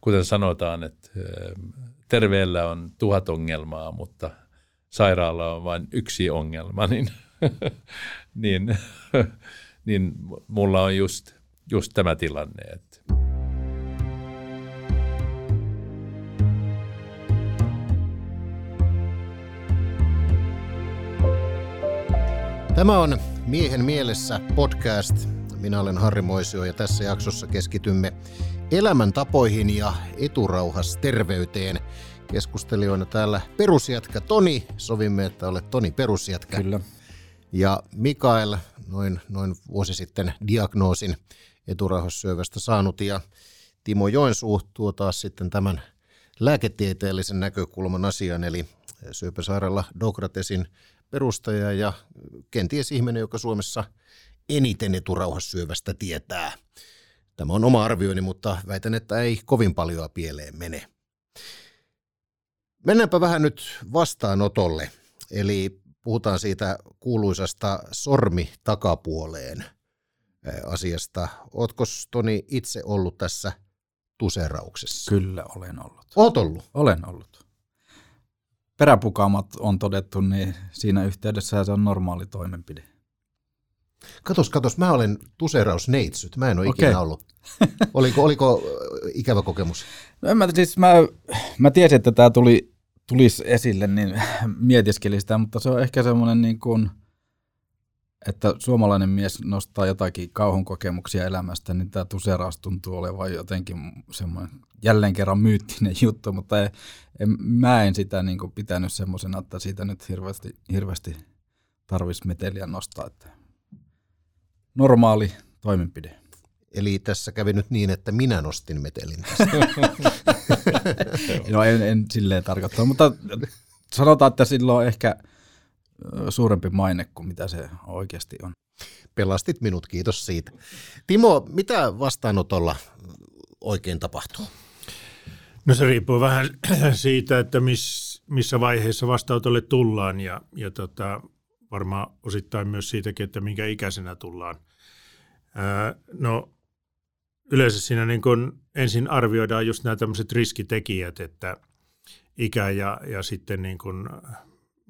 kuten sanotaan, että terveellä on tuhat ongelmaa, mutta sairaala on vain yksi ongelma, niin, niin, niin mulla on just, just tämä tilanne. Tämä on Miehen mielessä podcast. Minä olen Harri Moisio ja tässä jaksossa keskitymme elämäntapoihin ja eturauhas terveyteen. Keskustelijoina täällä perusjätkä Toni. Sovimme, että olet Toni perusjätkä. Kyllä. Ja Mikael, noin, noin vuosi sitten diagnoosin eturauhassyövästä saanut ja Timo Joensuu tuo taas sitten tämän lääketieteellisen näkökulman asian, eli syöpäsairaala Dokratesin perustaja ja kenties ihminen, joka Suomessa eniten eturauhassyövästä tietää. Tämä on oma arvioni, mutta väitän, että ei kovin paljon pieleen mene. Mennäänpä vähän nyt vastaanotolle. Eli puhutaan siitä kuuluisasta sormi takapuoleen asiasta. Ootko Toni itse ollut tässä tuserauksessa? Kyllä olen ollut. Oot ollut? Olen ollut. Peräpukaamat on todettu, niin siinä yhteydessä se on normaali toimenpide. Katos, katos, mä olen tuserausneitsyt. Mä en ole okay. ikinä ollut. Oliko, oliko ikävä kokemus? No mä, siis mä, mä tiesin, että tämä tuli, tulisi esille, niin mietiskelin sitä, mutta se on ehkä semmoinen niin kuin, että suomalainen mies nostaa jotakin kauhun kokemuksia elämästä, niin tämä tuseraus tuntuu olevan jotenkin semmoinen jälleen kerran myyttinen juttu, mutta ei, en, mä en sitä niin kuin pitänyt semmoisena, että siitä nyt hirveästi, hirveästi tarvitsisi meteliä nostaa. Että normaali toimenpide. Eli tässä kävi nyt niin, että minä nostin metelin no en, en silleen tarkoittaa, mutta sanotaan, että sillä on ehkä suurempi maine kuin mitä se oikeasti on. Pelastit minut, kiitos siitä. Timo, mitä vastaanotolla oikein tapahtuu? No se riippuu vähän siitä, että miss, missä vaiheessa vastaanotolle tullaan ja, ja tota, varmaan osittain myös siitäkin, että minkä ikäisenä tullaan. Ää, no yleensä siinä niin kun ensin arvioidaan just nämä tämmöiset riskitekijät, että ikä ja, ja sitten niin kun,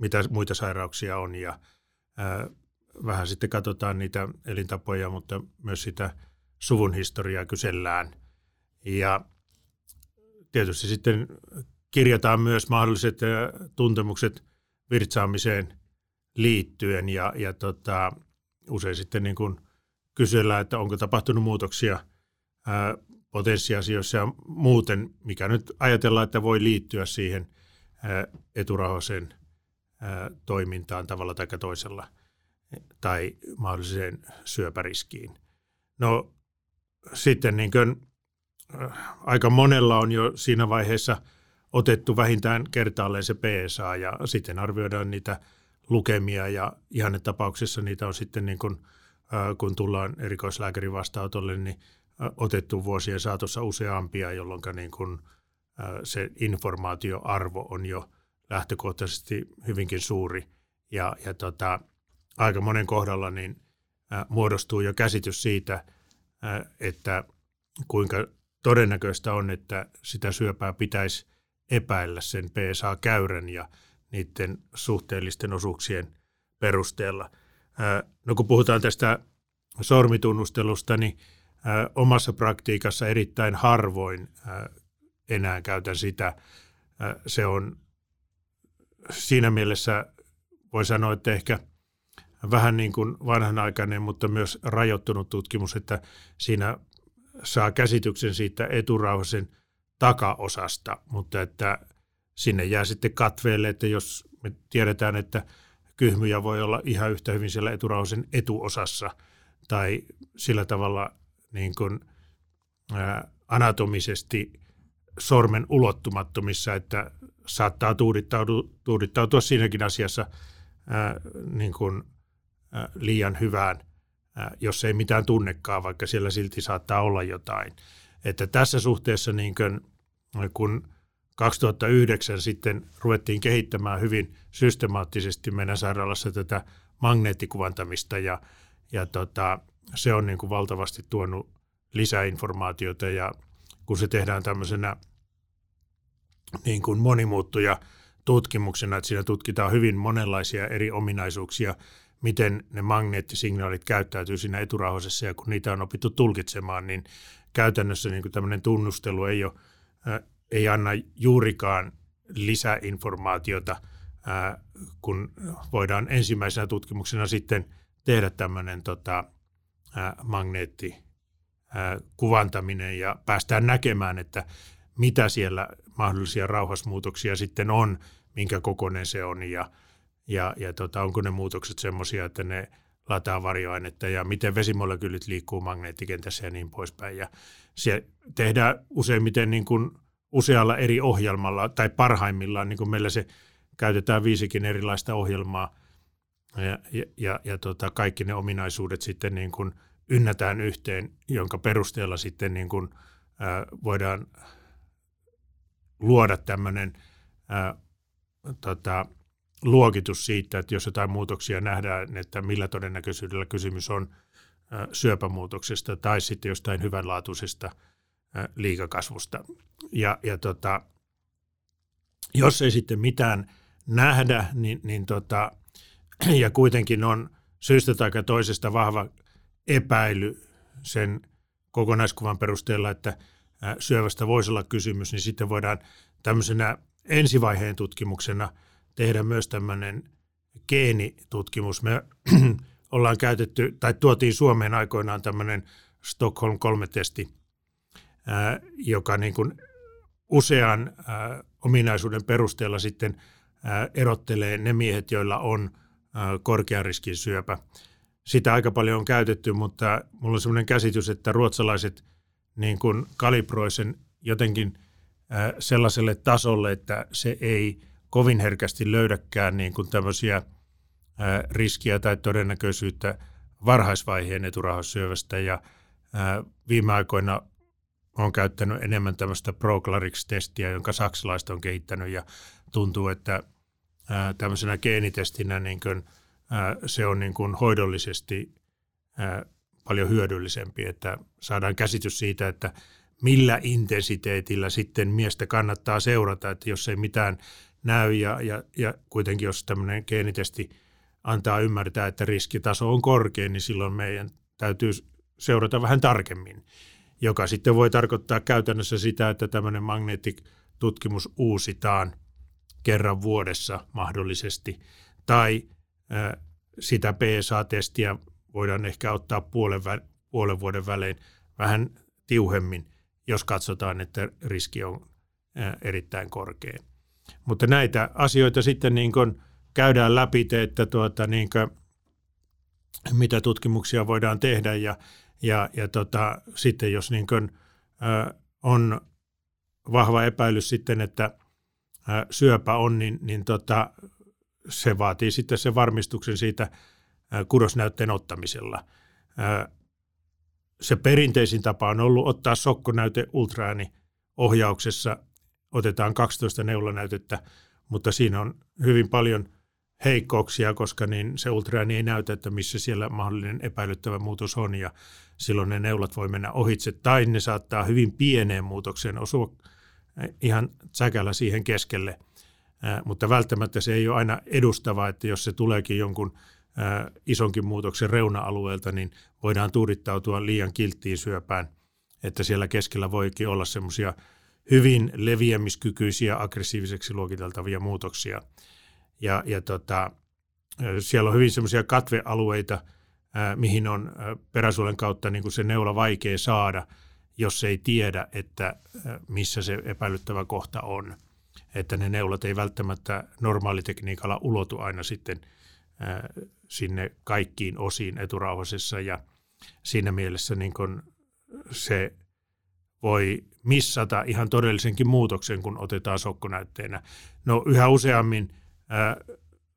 mitä muita sairauksia on ja ää, vähän sitten katsotaan niitä elintapoja, mutta myös sitä suvun historiaa kysellään. Ja tietysti sitten kirjataan myös mahdolliset tuntemukset virtsaamiseen liittyen ja, ja tota, usein sitten niin kuin kysellään, että onko tapahtunut muutoksia potenssiasioissa ja muuten, mikä nyt ajatellaan, että voi liittyä siihen ää, toimintaan tavalla tai toisella tai mahdolliseen syöpäriskiin. No sitten niin kuin, aika monella on jo siinä vaiheessa otettu vähintään kertaalleen se PSA ja sitten arvioidaan niitä lukemia ja tapauksessa niitä on sitten niin kuin, kun tullaan erikoislääkärin vastaanotolle, niin otettu vuosien saatossa useampia, jolloin niin kuin se informaatioarvo on jo lähtökohtaisesti hyvinkin suuri. Ja, ja tota, aika monen kohdalla niin muodostuu jo käsitys siitä, että kuinka todennäköistä on, että sitä syöpää pitäisi epäillä sen PSA-käyrän ja niiden suhteellisten osuuksien perusteella. No kun puhutaan tästä sormitunnustelusta, niin omassa praktiikassa erittäin harvoin enää käytän sitä. Se on siinä mielessä, voi sanoa, että ehkä vähän niin kuin vanhanaikainen, mutta myös rajoittunut tutkimus, että siinä saa käsityksen siitä eturauhasen takaosasta, mutta että sinne jää sitten katveelle, että jos me tiedetään, että kyhmyjä voi olla ihan yhtä hyvin siellä eturauhasen etuosassa tai sillä tavalla niin kuin, ää, anatomisesti sormen ulottumattomissa, että saattaa tuudittautua, tuudittautua siinäkin asiassa ää, niin kuin, ää, liian hyvään, ää, jos ei mitään tunnekaan, vaikka siellä silti saattaa olla jotain. Että tässä suhteessa niin kuin, kun 2009 sitten ruvettiin kehittämään hyvin systemaattisesti meidän sairaalassa tätä magneettikuvantamista ja, ja tota, se on niin kuin valtavasti tuonut lisäinformaatiota ja kun se tehdään tämmöisenä niin kuin monimuuttuja tutkimuksena, että siinä tutkitaan hyvin monenlaisia eri ominaisuuksia, miten ne magneettisignaalit käyttäytyy siinä eturauhasessa, ja kun niitä on opittu tulkitsemaan, niin käytännössä niin kuin tämmöinen tunnustelu ei, ole, ei anna juurikaan lisäinformaatiota, kun voidaan ensimmäisenä tutkimuksena sitten tehdä tämmöinen tota, äh, magneetti kuvantaminen ja päästään näkemään, että mitä siellä mahdollisia rauhasmuutoksia sitten on, minkä kokoinen se on ja, ja, ja tota, onko ne muutokset semmoisia, että ne lataa varjoainetta ja miten vesimolekyylit liikkuu magneettikentässä ja niin poispäin. Ja se tehdään useimmiten niin kuin usealla eri ohjelmalla tai parhaimmillaan, niin kuin meillä se käytetään viisikin erilaista ohjelmaa ja, ja, ja, ja tota, kaikki ne ominaisuudet sitten niin kuin ynnätään yhteen, jonka perusteella sitten niin kuin, ää, voidaan luoda tämmöinen ää, tota, luokitus siitä, että jos jotain muutoksia nähdään, että millä todennäköisyydellä kysymys on syöpämuutoksesta tai sitten jostain hyvänlaatuisesta liikakasvusta. Ja, ja tota, jos ei sitten mitään nähdä, niin, niin tota, ja kuitenkin on syystä tai toisesta vahva epäily sen kokonaiskuvan perusteella, että syövästä voisi olla kysymys, niin sitten voidaan tämmöisenä ensivaiheen tutkimuksena tehdä myös tämmöinen geenitutkimus. Me ollaan käytetty, tai tuotiin Suomeen aikoinaan tämmöinen Stockholm 3-testi, joka niin kuin usean ominaisuuden perusteella sitten erottelee ne miehet, joilla on korkean riskin syöpä. Sitä aika paljon on käytetty, mutta mulla on sellainen käsitys, että ruotsalaiset niin kuin kalibroi sen jotenkin sellaiselle tasolle, että se ei kovin herkästi löydäkään niin kuin tämmöisiä riskiä tai todennäköisyyttä varhaisvaiheen eturauhassyövästä. Ja viime aikoina on käyttänyt enemmän tämmöistä Proclarix-testiä, jonka saksalaiset on kehittänyt ja tuntuu, että tämmöisenä geenitestinä niin kuin, se on niin kuin hoidollisesti paljon hyödyllisempi, että saadaan käsitys siitä, että millä intensiteetillä sitten miestä kannattaa seurata, että jos ei mitään näy ja, ja, ja kuitenkin jos tämmöinen geenitesti antaa ymmärtää, että riskitaso on korkea, niin silloin meidän täytyy seurata vähän tarkemmin, joka sitten voi tarkoittaa käytännössä sitä, että tämmöinen magneettitutkimus uusitaan kerran vuodessa mahdollisesti, tai sitä PSA-testiä voidaan ehkä ottaa puolen, puolen vuoden välein vähän tiuhemmin, jos katsotaan, että riski on erittäin korkea. Mutta näitä asioita sitten niin kuin käydään läpi, että tuota, niin kuin, mitä tutkimuksia voidaan tehdä ja, ja, ja tota, sitten jos niin kuin, ö, on vahva epäilys sitten, että ö, syöpä on, niin, niin tota, se vaatii sitten sen varmistuksen siitä kudosnäytteen ottamisella. Ö, se perinteisin tapa on ollut ottaa sokkonäyte ultraääni ohjauksessa otetaan 12 neulanäytettä, mutta siinä on hyvin paljon heikkouksia, koska niin se ultraääni ei näytä, että missä siellä mahdollinen epäilyttävä muutos on ja silloin ne neulat voi mennä ohitse tai ne saattaa hyvin pieneen muutokseen osua eh, ihan säkällä siihen keskelle, eh, mutta välttämättä se ei ole aina edustava, että jos se tuleekin jonkun eh, isonkin muutoksen reuna-alueelta, niin voidaan tuudittautua liian kilttiin syöpään, että siellä keskellä voikin olla semmoisia hyvin leviämiskykyisiä, aggressiiviseksi luokiteltavia muutoksia. Ja, ja tota, siellä on hyvin semmoisia katvealueita, mihin on peräsuolen kautta niin kuin se neula vaikea saada, jos ei tiedä, että missä se epäilyttävä kohta on. Että ne neulat ei välttämättä normaalitekniikalla ulotu aina sitten sinne kaikkiin osiin eturauhasessa ja siinä mielessä niin kun se voi missata ihan todellisenkin muutoksen, kun otetaan sokkonäytteenä. No yhä useammin,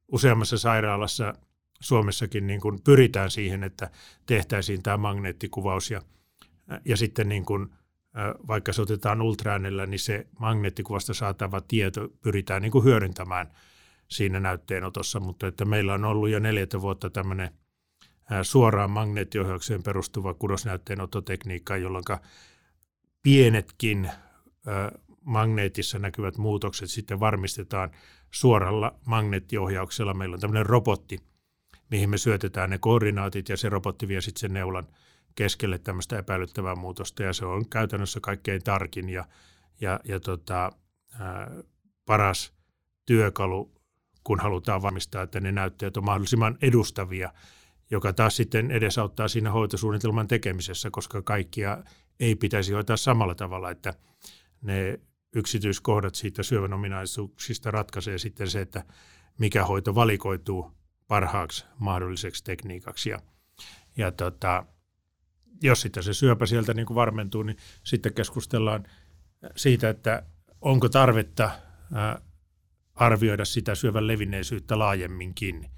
useammassa sairaalassa Suomessakin niin kuin pyritään siihen, että tehtäisiin tämä magneettikuvaus ja, ja sitten niin kuin, vaikka se otetaan ultraäänellä, niin se magneettikuvasta saatava tieto pyritään niin kuin hyödyntämään siinä näytteenotossa, mutta että meillä on ollut jo neljättä vuotta tämmöinen suoraan magneettiohjaukseen perustuva kudosnäytteenottotekniikka, jolloin pienetkin magneetissa näkyvät muutokset sitten varmistetaan suoralla magneettiohjauksella. Meillä on tämmöinen robotti, mihin me syötetään ne koordinaatit ja se robotti vie sitten sen neulan keskelle tämmöistä epäilyttävää muutosta. Ja se on käytännössä kaikkein tarkin ja, ja, ja tota, ää, paras työkalu, kun halutaan varmistaa, että ne näytteet on mahdollisimman edustavia, joka taas sitten edesauttaa siinä hoitosuunnitelman tekemisessä, koska kaikkia ei pitäisi hoitaa samalla tavalla, että ne yksityiskohdat siitä syövän ominaisuuksista ratkaisee sitten se, että mikä hoito valikoituu parhaaksi mahdolliseksi tekniikaksi. Ja, ja tota, jos sitten se syöpä sieltä niin kuin varmentuu, niin sitten keskustellaan siitä, että onko tarvetta arvioida sitä syövän levinneisyyttä laajemminkin.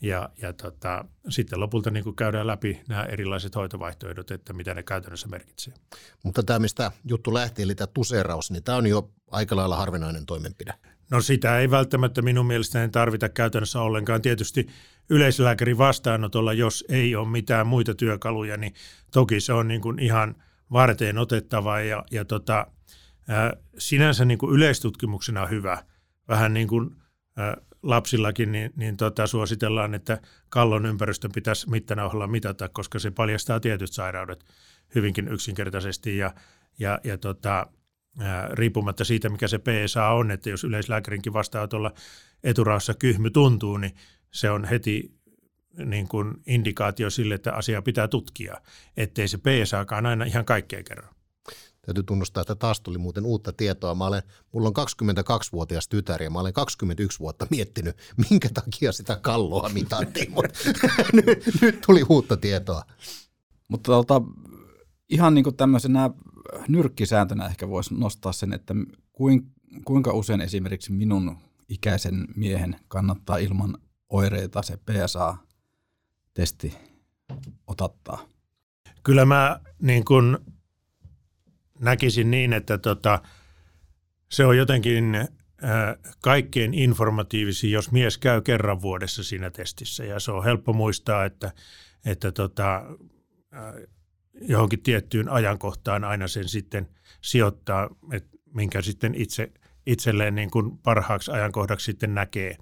Ja, ja tota, sitten lopulta niin kuin käydään läpi nämä erilaiset hoitovaihtoehdot, että mitä ne käytännössä merkitsee. Mutta tämä, mistä juttu lähti, eli tämä tuseeraus, niin tämä on jo aika lailla harvinainen toimenpide. No sitä ei välttämättä minun mielestäni tarvita käytännössä ollenkaan. Tietysti yleislääkärin vastaanotolla, jos ei ole mitään muita työkaluja, niin toki se on niin kuin ihan varteen otettava ja, ja tota, ää, sinänsä niin kuin yleistutkimuksena hyvä. Vähän niin kuin ää, lapsillakin, niin, niin tota, suositellaan, että kallon ympäristön pitäisi mittanauhalla mitata, koska se paljastaa tietyt sairaudet hyvinkin yksinkertaisesti ja, ja, ja tota, riippumatta siitä, mikä se PSA on, että jos yleislääkärinkin vastaanotolla eturaussa kyhmy tuntuu, niin se on heti niin kuin indikaatio sille, että asia pitää tutkia, ettei se PSAkaan aina ihan kaikkea kerro. Täytyy tunnustaa, että taas tuli muuten uutta tietoa. Mä olen, mulla on 22-vuotias tytär ja mä olen 21 vuotta miettinyt, minkä takia sitä kalloa mitattiin, mutta nyt, nyt tuli uutta tietoa. Mutta tuota, ihan niin kuin tämmöisenä nyrkkisääntönä ehkä voisi nostaa sen, että kuinka usein esimerkiksi minun ikäisen miehen kannattaa ilman oireita se PSA-testi otattaa? Kyllä mä niin kun näkisin niin, että tota, se on jotenkin kaikkein informatiivisin, jos mies käy kerran vuodessa siinä testissä. Ja se on helppo muistaa, että, että tota, johonkin tiettyyn ajankohtaan aina sen sitten sijoittaa, että minkä sitten itse, itselleen niin kuin parhaaksi ajankohdaksi sitten näkee.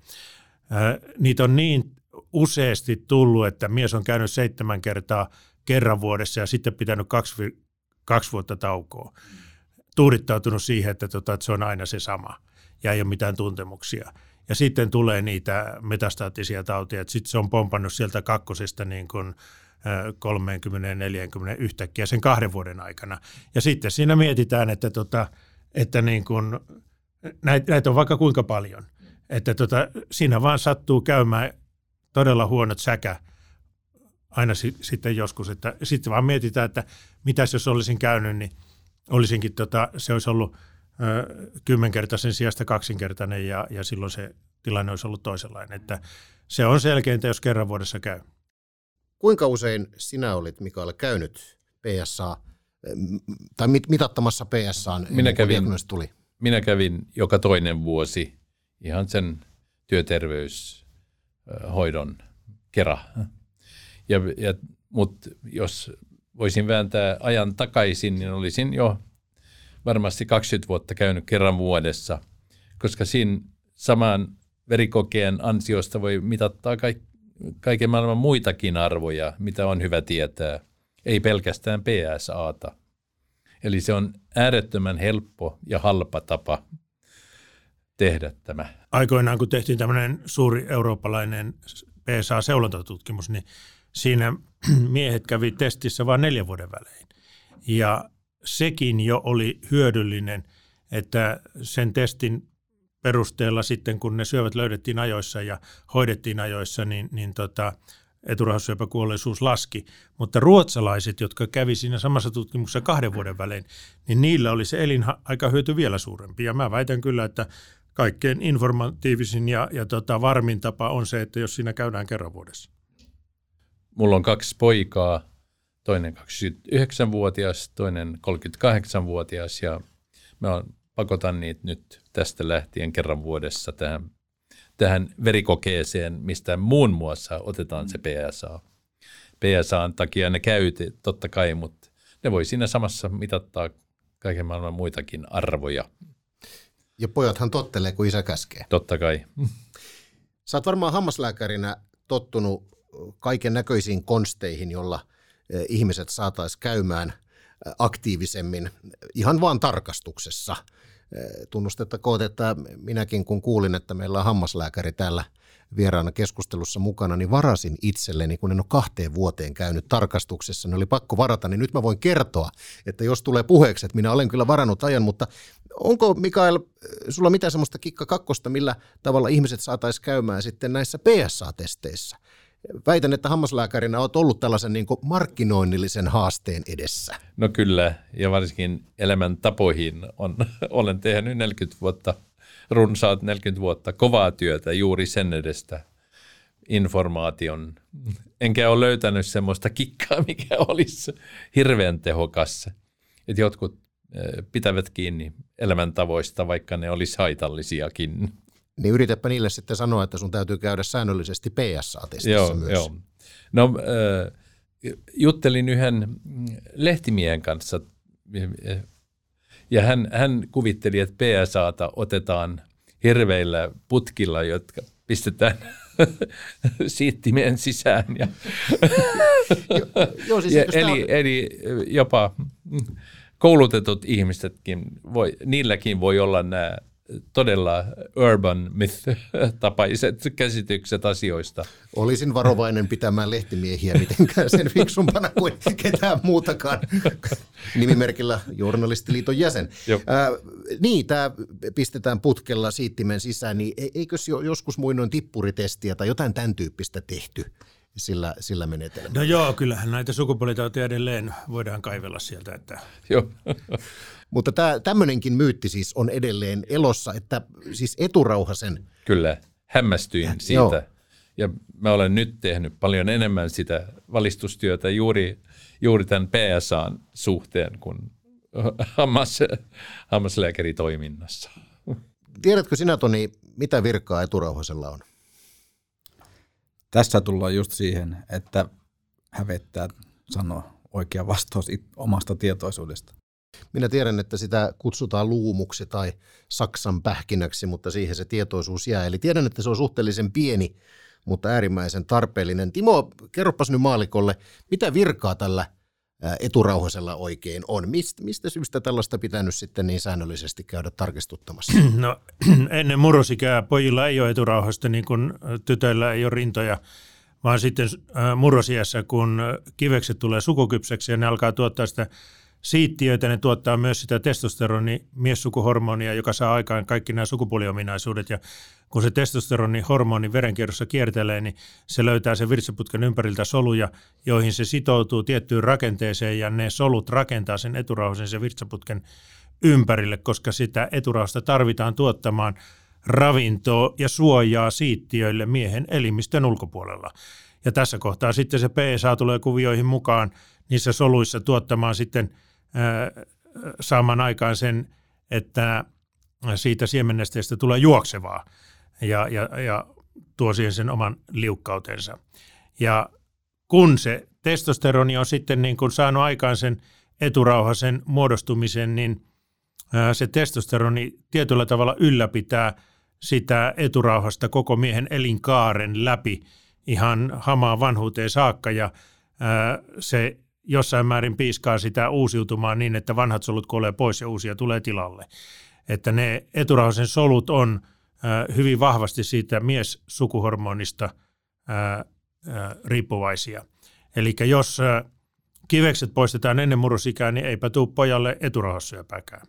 Niitä on niin useasti tullut, että mies on käynyt seitsemän kertaa kerran vuodessa ja sitten pitänyt kaksi, kaksi vuotta taukoa. Tuudittautunut siihen, että, tota, että se on aina se sama ja ei ole mitään tuntemuksia. Ja sitten tulee niitä metastaattisia tauteja, että sitten se on pompannut sieltä kakkosesta niin kuin 30-40 yhtäkkiä sen kahden vuoden aikana. Ja sitten siinä mietitään, että, tota, että niin kuin, näitä, näitä on vaikka kuinka paljon. Että tota, siinä vaan sattuu käymään todella huonot säkä aina si, sitten joskus. Että sitten vaan mietitään, että mitäs jos olisin käynyt, niin olisinkin, tota, se olisi ollut ö, kymmenkertaisen sijasta kaksinkertainen ja, ja silloin se tilanne olisi ollut toisenlainen. Että se on selkeintä, jos kerran vuodessa käy. Kuinka usein sinä olit, Mikael, käynyt PSA tai mitattamassa PSA minä kävin, tuli? Minä kävin joka toinen vuosi ihan sen työterveyshoidon kera. Ja, ja, Mutta jos voisin vääntää ajan takaisin, niin olisin jo varmasti 20 vuotta käynyt kerran vuodessa, koska siinä saman verikokeen ansiosta voi mitattaa kaikki kaiken maailman muitakin arvoja, mitä on hyvä tietää, ei pelkästään PSAta. Eli se on äärettömän helppo ja halpa tapa tehdä tämä. Aikoinaan, kun tehtiin tämmöinen suuri eurooppalainen PSA-seulontatutkimus, niin siinä miehet kävi testissä vain neljän vuoden välein. Ja sekin jo oli hyödyllinen, että sen testin perusteella sitten, kun ne syövät löydettiin ajoissa ja hoidettiin ajoissa, niin, niin tota, eturauhassyöpäkuolleisuus laski. Mutta ruotsalaiset, jotka kävi siinä samassa tutkimuksessa kahden vuoden välein, niin niillä oli se elinaika hyöty vielä suurempi. Ja mä väitän kyllä, että kaikkein informatiivisin ja, ja tota, varmin tapa on se, että jos siinä käydään kerran vuodessa. Mulla on kaksi poikaa, toinen 29-vuotias, toinen 38-vuotias ja mä pakotan niitä nyt tästä lähtien kerran vuodessa tähän, tähän verikokeeseen, mistä muun muassa otetaan se PSA. PSAn takia ne käyt, totta kai, mutta ne voi siinä samassa mitattaa kaiken maailman muitakin arvoja. Ja pojathan tottelee, kun isä käskee. Totta kai. Sä oot varmaan hammaslääkärinä tottunut kaiken näköisiin konsteihin, jolla eh, ihmiset saataisiin käymään eh, aktiivisemmin ihan vaan tarkastuksessa. Tunnustettakoon, että minäkin kun kuulin, että meillä on hammaslääkäri täällä vieraana keskustelussa mukana, niin varasin itselleni, kun en ole kahteen vuoteen käynyt tarkastuksessa, niin oli pakko varata, niin nyt mä voin kertoa, että jos tulee puheeksi, että minä olen kyllä varannut ajan, mutta onko Mikael, sulla mitään semmoista kikka kakkosta, millä tavalla ihmiset saataisiin käymään sitten näissä PSA-testeissä? Väitän, että hammaslääkärinä olet ollut tällaisen niin kuin markkinoinnillisen haasteen edessä. No kyllä, ja varsinkin elämäntapoihin on, olen tehnyt 40 vuotta, runsaat 40 vuotta kovaa työtä juuri sen edestä informaation. Enkä ole löytänyt semmoista kikkaa, mikä olisi hirveän tehokas. Että jotkut eh, pitävät kiinni elämäntavoista, vaikka ne olisi haitallisiakin. Niin yritäpä niille sitten sanoa, että sun täytyy käydä säännöllisesti PSA-testissä joo, myös. Joo. No, äh, juttelin yhden lehtimiehen kanssa, ja hän, hän kuvitteli, että PSAta otetaan hirveillä putkilla, jotka pistetään siittimien sisään. Ja, joo, siis ja eli, eli jopa koulutetut ihmisetkin, voi, niilläkin voi olla nämä todella urban myth-tapaiset käsitykset asioista. Olisin varovainen pitämään lehtimiehiä mitenkään sen fiksumpana kuin ketään muutakaan nimimerkillä journalistiliiton jäsen. Äh, niin, tämä pistetään putkella siittimen sisään, niin e-, eikö joskus muinoin tippuritestiä tai jotain tämän tyyppistä tehty? sillä, sillä menetelmällä. No joo, kyllähän näitä sukupuolitautia edelleen voidaan kaivella sieltä. Että... Joo. Mutta tämä, tämmöinenkin myytti siis on edelleen elossa, että siis eturauhasen... Kyllä, hämmästyin ja, siitä. Joo. Ja mä olen nyt tehnyt paljon enemmän sitä valistustyötä juuri, juuri tämän PSAn suhteen kuin hammas, hammaslääkäritoiminnassa. Tiedätkö sinä, Toni, mitä virkaa eturauhasella on? Tässä tullaan just siihen, että hävettää sanoa oikea vastaus omasta tietoisuudesta. Minä tiedän, että sitä kutsutaan luumuksi tai Saksan pähkinäksi, mutta siihen se tietoisuus jää. Eli tiedän, että se on suhteellisen pieni, mutta äärimmäisen tarpeellinen. Timo, kerropas nyt maalikolle, mitä virkaa tällä eturauhasella oikein on? Mistä, mistä syystä tällaista pitänyt sitten niin säännöllisesti käydä tarkistuttamassa? No ennen murrosikää pojilla ei ole eturauhasta, niin kuin tytöillä ei ole rintoja, vaan sitten murrosiässä, kun kivekset tulee sukukypseksi ja ne alkaa tuottaa sitä siittiöitä, ne tuottaa myös sitä testosteroni miessukuhormonia, joka saa aikaan kaikki nämä sukupuoliominaisuudet. Ja kun se testosteronihormoni verenkierrossa kiertelee, niin se löytää sen virtsaputken ympäriltä soluja, joihin se sitoutuu tiettyyn rakenteeseen ja ne solut rakentaa sen eturauhasen sen virtsaputken ympärille, koska sitä eturauhasta tarvitaan tuottamaan ravintoa ja suojaa siittiöille miehen elimistön ulkopuolella. Ja tässä kohtaa sitten se PSA tulee kuvioihin mukaan niissä soluissa tuottamaan sitten – saamaan aikaan sen, että siitä siemennesteestä tulee juoksevaa ja, ja, ja tuo siihen sen oman liukkautensa. Ja kun se testosteroni on sitten niin kuin saanut aikaan sen eturauhasen muodostumisen, niin se testosteroni tietyllä tavalla ylläpitää sitä eturauhasta koko miehen elinkaaren läpi ihan hamaan vanhuuteen saakka ja se jossain määrin piiskaa sitä uusiutumaan niin, että vanhat solut kuolee pois ja uusia tulee tilalle. Että ne eturauhasen solut on hyvin vahvasti siitä miessukuhormonista riippuvaisia. Eli jos kivekset poistetaan ennen murrosikää, niin eipä tule pojalle eturauhassyöpäkään.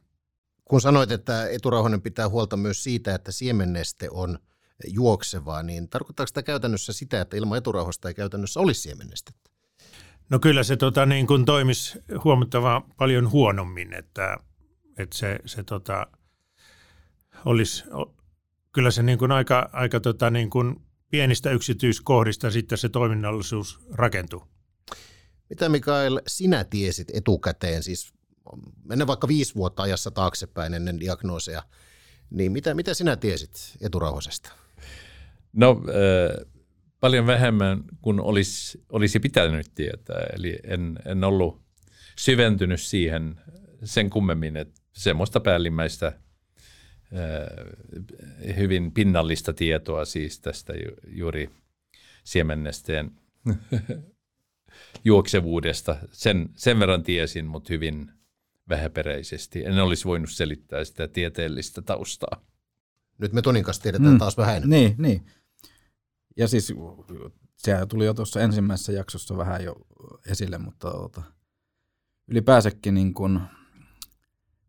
Kun sanoit, että eturauhanen pitää huolta myös siitä, että siemenneste on juoksevaa, niin tarkoittaako sitä käytännössä sitä, että ilman eturauhasta ei käytännössä olisi siemennestettä? No kyllä se tota, niin kuin toimisi huomattavan paljon huonommin, että, että se, se tota, olisi, kyllä se niin kuin aika, aika tota, niin kuin pienistä yksityiskohdista sitten se toiminnallisuus rakentuu. Mitä Mikael sinä tiesit etukäteen, siis mennä vaikka viisi vuotta ajassa taaksepäin ennen diagnooseja, niin mitä, mitä sinä tiesit eturauhasesta? No äh, paljon vähemmän kuin olisi, olisi pitänyt tietää. Eli en, en ollut syventynyt siihen sen kummemmin, että semmoista päällimmäistä hyvin pinnallista tietoa siis tästä juuri siemennesteen juoksevuudesta. Sen, sen verran tiesin, mutta hyvin vähäperäisesti. En olisi voinut selittää sitä tieteellistä taustaa. Nyt me Tonin kanssa tiedetään mm. taas vähän Niin, niin. Ja siis sehän tuli jo tuossa ensimmäisessä jaksossa vähän jo esille, mutta tuota, ylipäänsäkin niin kun,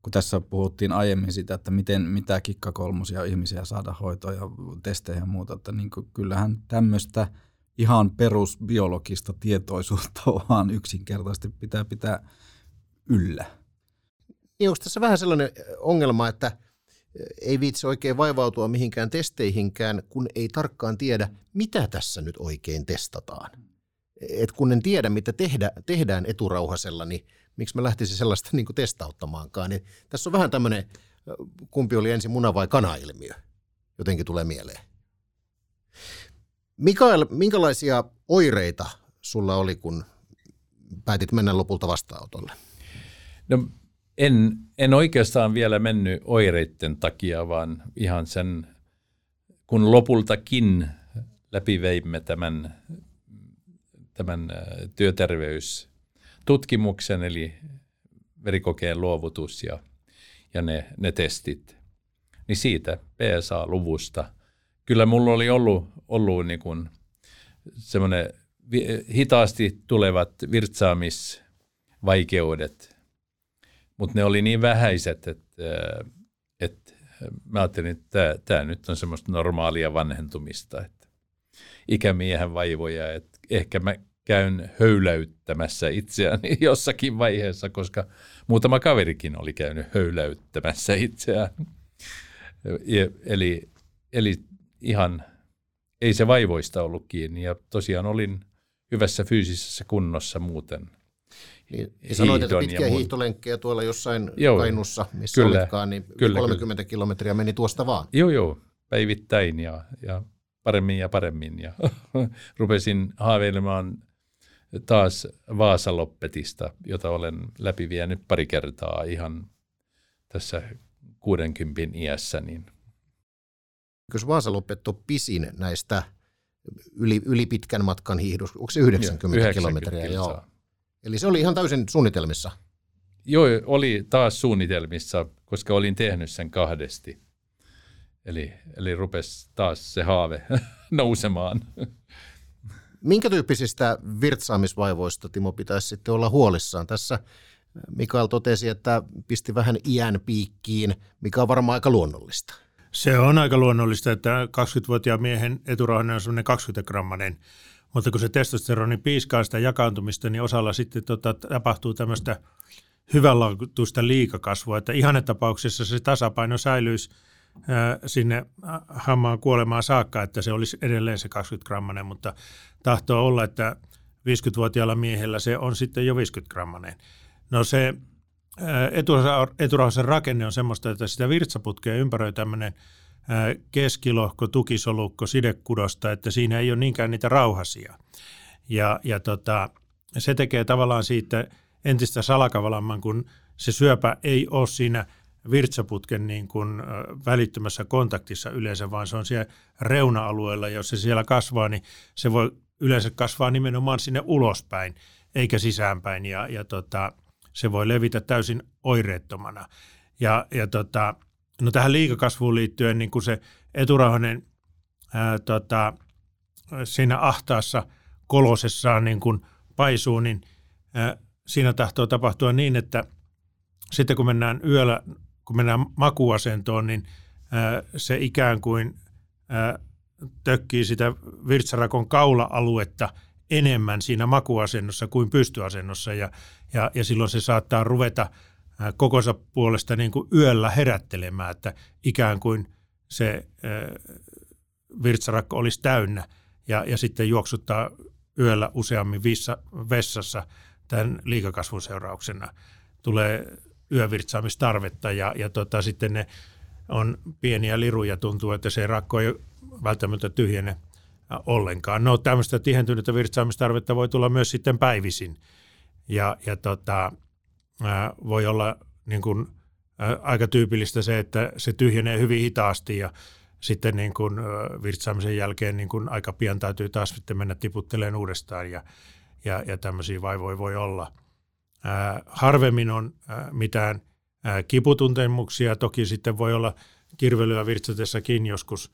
kun tässä puhuttiin aiemmin sitä, että miten, mitä kikkakolmosia ihmisiä saada hoitoa ja testejä ja muuta, että niin kuin, kyllähän tämmöistä ihan perusbiologista tietoisuutta vaan yksinkertaisesti pitää pitää yllä. Niin onko tässä vähän sellainen ongelma, että ei viitsi oikein vaivautua mihinkään testeihinkään, kun ei tarkkaan tiedä, mitä tässä nyt oikein testataan. Et kun en tiedä, mitä tehdä, tehdään eturauhasella, niin miksi mä lähtisin sellaista niin testauttamaankaan. Niin tässä on vähän tämmöinen, kumpi oli ensin muna vai kana-ilmiö, jotenkin tulee mieleen. Mikael, minkälaisia oireita sulla oli, kun päätit mennä lopulta vastaanotolle? No en, en oikeastaan vielä mennyt oireiden takia, vaan ihan sen, kun lopultakin läpiveimme tämän, tämän työterveystutkimuksen, eli verikokeen luovutus ja, ja ne, ne testit, niin siitä PSA-luvusta. Kyllä mulla oli ollut, ollut niin kuin semmoinen hitaasti tulevat virtsaamisvaikeudet – mutta ne oli niin vähäiset, että, että mä ajattelin, että tämä nyt on semmoista normaalia vanhentumista, että ikämiehen vaivoja, että ehkä mä käyn höyläyttämässä itseäni jossakin vaiheessa, koska muutama kaverikin oli käynyt höyläyttämässä itseään. Eli, eli ihan ei se vaivoista ollut kiinni ja tosiaan olin hyvässä fyysisessä kunnossa muuten niin, sanoit, että pitkiä hiihtolenkkejä tuolla jossain joo, Kainussa, missä kyllä, olitkaan, niin kyllä, 30 kyllä. kilometriä meni tuosta vaan. Joo, joo, päivittäin ja, ja paremmin ja paremmin. Ja rupesin haaveilemaan taas Vaasaloppetista, jota olen läpivienyt pari kertaa ihan tässä 60 iässä. Niin. Jos Vaasaloppet on pisin näistä yli, yli pitkän matkan hiihdosta, onko se 90, 90 kilometriä? Joo. Eli se oli ihan täysin suunnitelmissa. Joo, oli taas suunnitelmissa, koska olin tehnyt sen kahdesti. Eli, eli rupesi taas se haave nousemaan. Minkä tyyppisistä virtsaamisvaivoista Timo pitäisi sitten olla huolissaan? Tässä Mikael totesi, että pisti vähän iän piikkiin, mikä on varmaan aika luonnollista. Se on aika luonnollista, että 20-vuotiaan miehen eturauhanen on semmoinen 20-grammanen mutta kun se testosteroni piiskaa sitä jakaantumista, niin osalla sitten tota, tapahtuu tämmöistä hyvänlaatuista liikakasvua, että ihannetapauksessa se tasapaino säilyisi sinne hammaan kuolemaan saakka, että se olisi edelleen se 20 grammanen, mutta tahtoo olla, että 50-vuotiaalla miehellä se on sitten jo 50 grammanen. No se eturauhasen rakenne on semmoista, että sitä virtsaputkea ympäröi tämmöinen keskilohko, tukisolukko, sidekudosta, että siinä ei ole niinkään niitä rauhasia. Ja, ja tota, se tekee tavallaan siitä entistä salakavalamman, kun se syöpä ei ole siinä virtsaputken niin kuin välittömässä kontaktissa yleensä, vaan se on siellä reuna-alueella. Jos se siellä kasvaa, niin se voi yleensä kasvaa nimenomaan sinne ulospäin, eikä sisäänpäin, ja, ja tota, se voi levitä täysin oireettomana. Ja, ja tota, No tähän liikakasvuun liittyen niin kuin se eturauhanen tota, siinä ahtaassa kolosessaan niin kuin paisuu, niin ää, siinä tahtoo tapahtua niin, että sitten kun mennään yöllä, kun mennään makuasentoon, niin ää, se ikään kuin ää, tökkii sitä virtsarakon kaula-aluetta enemmän siinä makuasennossa kuin pystyasennossa. Ja, ja, ja silloin se saattaa ruveta – kokonsa puolesta niin kuin yöllä herättelemään, että ikään kuin se virtsarakko olisi täynnä ja, ja sitten juoksuttaa yöllä useammin vissa, vessassa tämän liikakasvun seurauksena. Tulee yövirtsaamistarvetta ja, ja tota, sitten ne on pieniä liruja, tuntuu, että se rakko ei välttämättä tyhjene ollenkaan. No tämmöistä tihentynyttä virtsaamistarvetta voi tulla myös sitten päivisin. Ja, ja tota, voi olla niin kuin, aika tyypillistä se, että se tyhjenee hyvin hitaasti ja sitten niin kuin, virtsaamisen jälkeen niin kuin aika pian täytyy taas sitten mennä tiputteleen uudestaan ja, ja, ja tämmöisiä vaivoja voi olla. Harvemmin on ää, mitään ää, kiputuntemuksia, toki sitten voi olla kirvelyä virtsatessakin joskus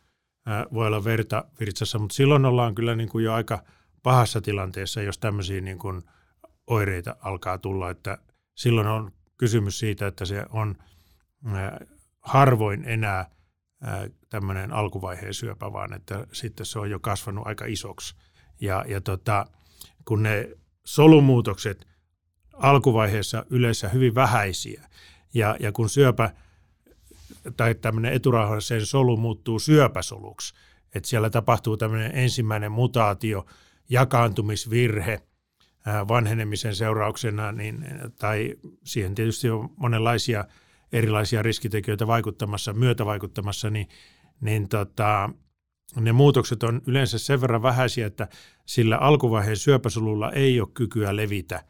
voi olla verta virtsassa, mutta silloin ollaan kyllä niin kuin jo aika pahassa tilanteessa, jos tämmöisiä niin kuin oireita alkaa tulla, että silloin on kysymys siitä, että se on harvoin enää – tämmöinen alkuvaiheen syöpä, vaan että sitten se on jo kasvanut aika isoksi. Ja, ja tota, kun ne solumuutokset alkuvaiheessa yleensä hyvin vähäisiä, ja, ja kun syöpä tai tämmöinen eturauhasen solu muuttuu syöpäsoluksi, että siellä tapahtuu tämmöinen ensimmäinen mutaatio, jakaantumisvirhe vanhenemisen seurauksena, niin, tai siihen tietysti on monenlaisia – erilaisia riskitekijöitä vaikuttamassa, myötävaikuttamassa, niin, niin tota, ne muutokset on yleensä sen verran vähäisiä, että sillä alkuvaiheen syöpäsolulla ei ole kykyä levitä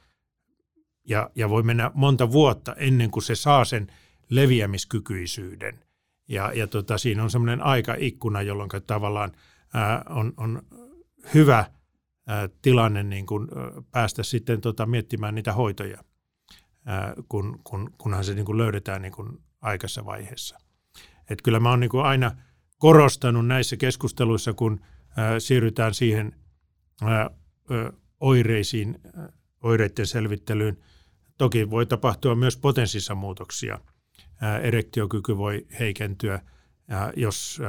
ja, ja voi mennä monta vuotta ennen kuin se saa sen leviämiskykyisyyden. Ja, ja tota, siinä on semmoinen aikaikkuna, jolloin tavallaan ää, on, on hyvä tilanne niin ää, päästä sitten tota, miettimään niitä hoitoja kun, kun, kunhan se niin kuin löydetään niin kuin aikaisessa vaiheessa. Et kyllä mä oon niin kuin aina korostanut näissä keskusteluissa, kun siirrytään siihen oireisiin, oireiden selvittelyyn. Toki voi tapahtua myös potenssissa muutoksia. Erektiokyky voi heikentyä, jos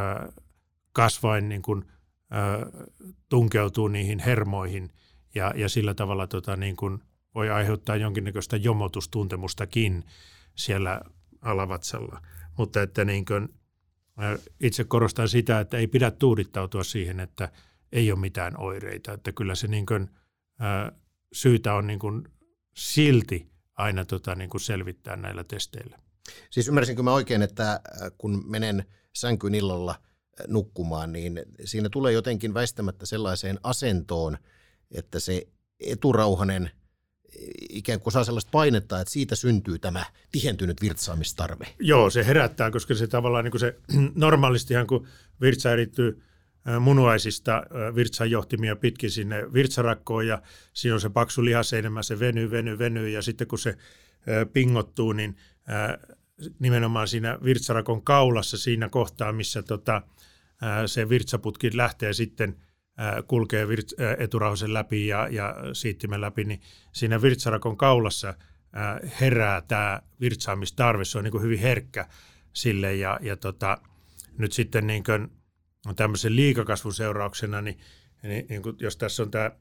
kasvain niin kuin, tunkeutuu niihin hermoihin ja, ja sillä tavalla tota, niin kuin voi aiheuttaa jonkinnäköistä jomotustuntemustakin siellä alavatsalla. Mutta että niin kuin, itse korostan sitä, että ei pidä tuudittautua siihen, että ei ole mitään oireita. Että kyllä se niin kuin, syytä on niin kuin silti aina tota niin kuin selvittää näillä testeillä. Siis ymmärsinkö mä oikein, että kun menen sänkyyn illalla nukkumaan, niin siinä tulee jotenkin väistämättä sellaiseen asentoon, että se eturauhanen – ikään kuin saa sellaista painetta, että siitä syntyy tämä tihentynyt virtsaamistarve. Joo, se herättää, koska se tavallaan niin kuin se normaalistihan kun virtsa erittyy munuaisista virtsan johtimia pitkin sinne virtsarakkoon ja siinä on se paksu lihaseinämä, se venyy, venyy, venyy ja sitten kun se pingottuu, niin nimenomaan siinä virtsarakon kaulassa siinä kohtaa, missä tota, se virtsaputki lähtee sitten – kulkee eturauhasen läpi ja, ja siittimen läpi, niin siinä virtsarakon kaulassa herää tämä virtsaamistarve. Se on niin hyvin herkkä sille ja, ja tota, nyt sitten niin kuin tämmöisen liikakasvun seurauksena, niin, niin, niin kuin jos tässä on tämä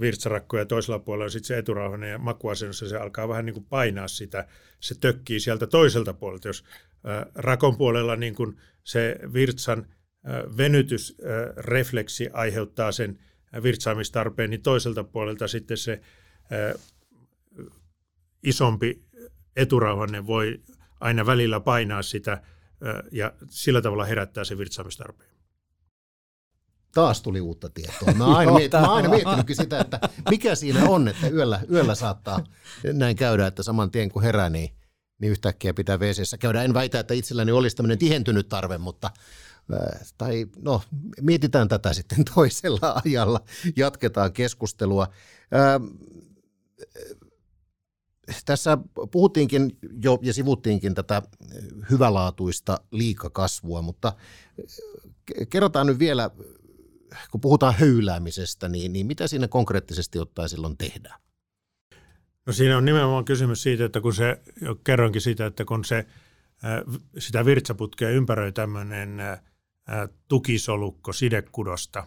virtsarakko ja toisella puolella on sitten se eturauhanen ja makuasennossa se alkaa vähän niin kuin painaa sitä, se tökkii sieltä toiselta puolelta. Jos rakon puolella niin kuin se virtsan venytysrefleksi aiheuttaa sen virtsaamistarpeen, niin toiselta puolelta sitten se isompi eturauhanne voi aina välillä painaa sitä ja sillä tavalla herättää se virtsaamistarpeen. Taas tuli uutta tietoa. Mä oon aina, miet, mä aina miettinytkin sitä, että mikä siinä on, että yöllä, yöllä saattaa näin käydä, että saman tien kun herää, niin, niin yhtäkkiä pitää wc käydä. En väitä, että itselläni olisi tämmöinen tihentynyt tarve, mutta tai no, mietitään tätä sitten toisella ajalla, jatketaan keskustelua. Tässä puhuttiinkin jo ja sivuttiinkin tätä hyvälaatuista liikakasvua, mutta kerrotaan nyt vielä, kun puhutaan höyläämisestä, niin, niin mitä siinä konkreettisesti ottaen silloin tehdään? No siinä on nimenomaan kysymys siitä, että kun se, jo kerronkin siitä, että kun se, sitä virtsaputkea ympäröi tämmöinen tukisolukko sidekudosta.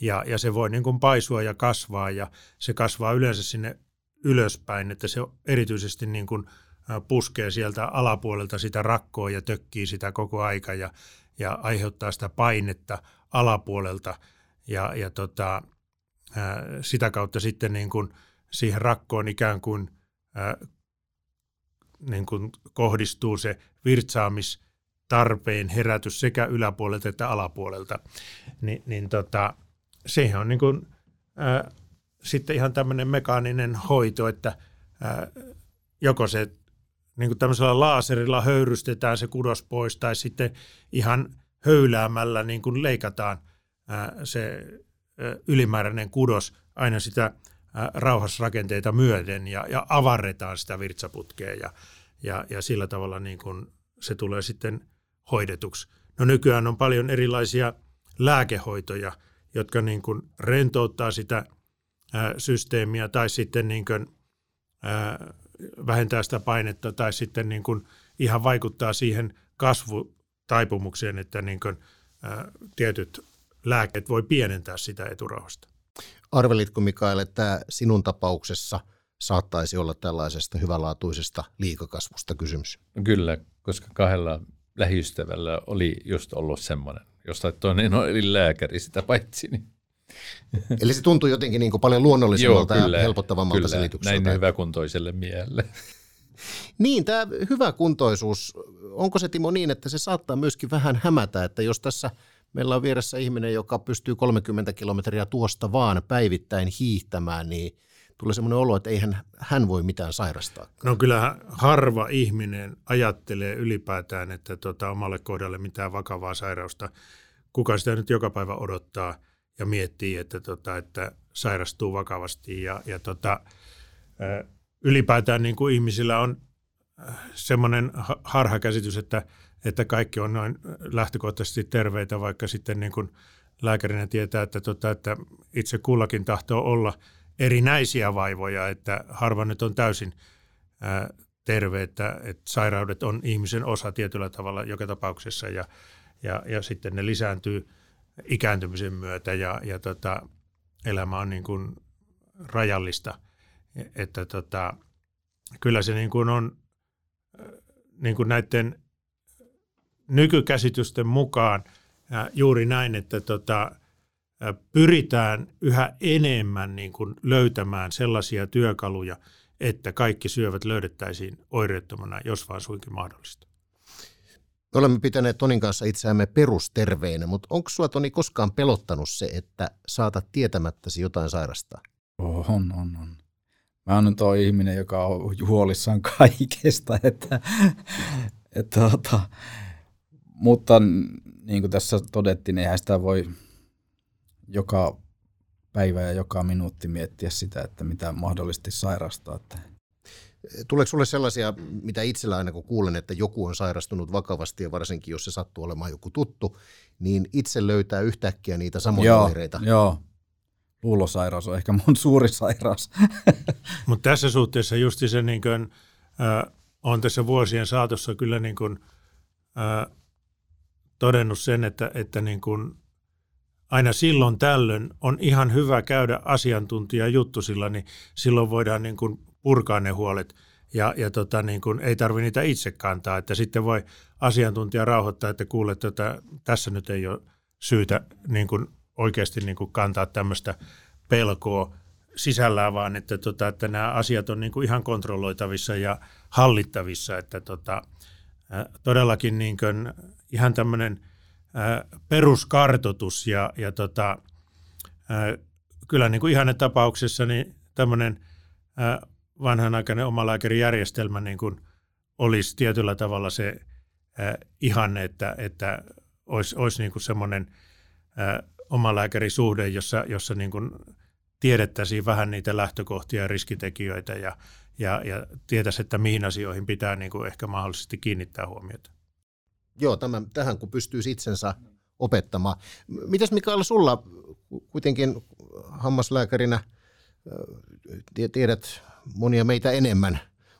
Ja, ja se voi niin kuin paisua ja kasvaa ja se kasvaa yleensä sinne ylöspäin, että se erityisesti niin kuin puskee sieltä alapuolelta sitä rakkoa ja tökkii sitä koko aika ja, ja aiheuttaa sitä painetta alapuolelta ja, ja tota, sitä kautta sitten niin kuin siihen rakkoon ikään kuin, ää, niin kuin kohdistuu se virtsaamis tarpeen herätys sekä yläpuolelta että alapuolelta, Ni, niin tota, siihen on niin kuin, ää, sitten ihan tämmöinen mekaaninen hoito, että ää, joko se niin kuin tämmöisellä laaserilla höyrystetään se kudos pois tai sitten ihan höyläämällä niin kuin leikataan se ylimääräinen kudos aina sitä rauhasrakenteita myöden ja, ja avarretaan sitä virtsaputkea ja, ja, ja sillä tavalla niin kuin se tulee sitten hoidetuksi. No nykyään on paljon erilaisia lääkehoitoja, jotka niin kuin rentouttaa sitä ää, systeemiä tai sitten niin kuin, ää, vähentää sitä painetta tai sitten niin kuin ihan vaikuttaa siihen kasvutaipumukseen, että niin kuin, ää, tietyt lääkkeet voi pienentää sitä eturauhasta. Arvelitko Mikael, että sinun tapauksessa saattaisi olla tällaisesta hyvälaatuisesta liikakasvusta kysymys? Kyllä, koska kahdella lähiystävällä oli just ollut semmoinen, josta toinen oli lääkäri sitä paitsi. Niin. Eli se tuntuu jotenkin niin kuin paljon luonnollisemmalta Joo, kyllä, ja helpottavammalta kyllä, selitykseltä. Näin hyväkuntoiselle mielle. Niin, tämä hyväkuntoisuus, onko se Timo niin, että se saattaa myöskin vähän hämätä, että jos tässä meillä on vieressä ihminen, joka pystyy 30 kilometriä tuosta vaan päivittäin hiihtämään, niin tulee semmoinen olo, että eihän hän voi mitään sairastaa. No kyllä harva ihminen ajattelee ylipäätään, että tota, omalle kohdalle mitään vakavaa sairausta. Kuka sitä nyt joka päivä odottaa ja miettii, että, tota, että sairastuu vakavasti. Ja, ja tota, ylipäätään niin kuin ihmisillä on semmoinen harhakäsitys, että, että kaikki on noin lähtökohtaisesti terveitä, vaikka sitten niin kuin lääkärinä tietää, että, tota, että itse kullakin tahtoo olla – erinäisiä vaivoja, että harva nyt on täysin ää, terve, että, että sairaudet on ihmisen osa tietyllä tavalla joka tapauksessa ja, ja, ja sitten ne lisääntyy ikääntymisen myötä ja, ja tota, elämä on niin kuin rajallista, että tota, kyllä se niin kuin on niin kuin näiden nykykäsitysten mukaan juuri näin, että tota, pyritään yhä enemmän niin kuin löytämään sellaisia työkaluja, että kaikki syövät löydettäisiin oireettomana, jos vaan suinkin mahdollista. Me olemme pitäneet Tonin kanssa itseämme perusterveinä, mutta onko sinua Toni koskaan pelottanut se, että saatat tietämättäsi jotain sairastaa? On, on, on. Mä oon tuo ihminen, joka on huolissaan kaikesta, että, että, että mutta niin kuin tässä todettiin, eihän sitä voi joka päivä ja joka minuutti miettiä sitä, että mitä mahdollisesti sairastaa. Tuleeko sinulle sellaisia, mitä itsellä aina kun kuulen, että joku on sairastunut vakavasti ja varsinkin jos se sattuu olemaan joku tuttu, niin itse löytää yhtäkkiä niitä samoja joo, oireita? Joo, luulosairaus on ehkä mun suuri sairaus. Mutta tässä suhteessa justi se niin kuin, äh, on tässä vuosien saatossa kyllä niin kuin, äh, todennut sen, että, että niin kuin aina silloin tällöin on ihan hyvä käydä asiantuntijajuttusilla, niin silloin voidaan niin kuin purkaa ne huolet ja, ja tota, niin kuin ei tarvitse niitä itse kantaa, että sitten voi asiantuntija rauhoittaa, että kuule, että tota, tässä nyt ei ole syytä niin kuin oikeasti niin kuin kantaa tämmöistä pelkoa sisällään, vaan että, tota, että nämä asiat on niin kuin ihan kontrolloitavissa ja hallittavissa, että tota, todellakin niin kuin ihan tämmöinen – peruskartotus ja, ja tota, kyllä niin kuin ihanne tapauksessa niin tämmöinen vanhanaikainen omalääkärijärjestelmä niin kuin olisi tietyllä tavalla se ihanne, että, että olisi, olisi niin kuin semmoinen omalääkärisuhde, jossa, jossa niin kuin tiedettäisiin vähän niitä lähtökohtia ja riskitekijöitä ja, ja, ja tietäisi, että mihin asioihin pitää niin kuin ehkä mahdollisesti kiinnittää huomiota. Joo, tämän, tähän kun pystyisi itsensä opettamaan. Mitäs Mikael sulla kuitenkin hammaslääkärinä tiedät monia meitä enemmän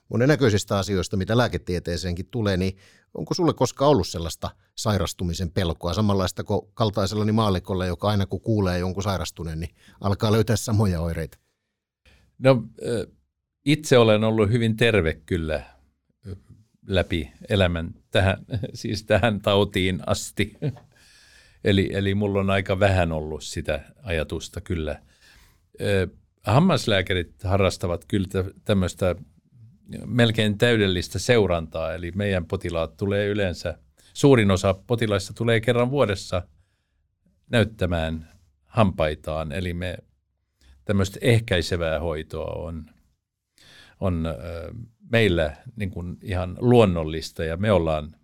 monennäköisistä asioista, mitä lääketieteeseenkin tulee, niin onko sulle koskaan ollut sellaista sairastumisen pelkoa, samanlaista kuin kaltaisellani maallikolla, joka aina kun kuulee jonkun sairastuneen, niin alkaa löytää samoja oireita? No itse olen ollut hyvin terve kyllä läpi elämän tähän, siis tähän tautiin asti. eli, eli mulla on aika vähän ollut sitä ajatusta kyllä. Hammaslääkärit harrastavat kyllä tämmöistä melkein täydellistä seurantaa, eli meidän potilaat tulee yleensä, suurin osa potilaista tulee kerran vuodessa näyttämään hampaitaan, eli me tämmöistä ehkäisevää hoitoa on, on meillä niin kuin ihan luonnollista ja me ollaan,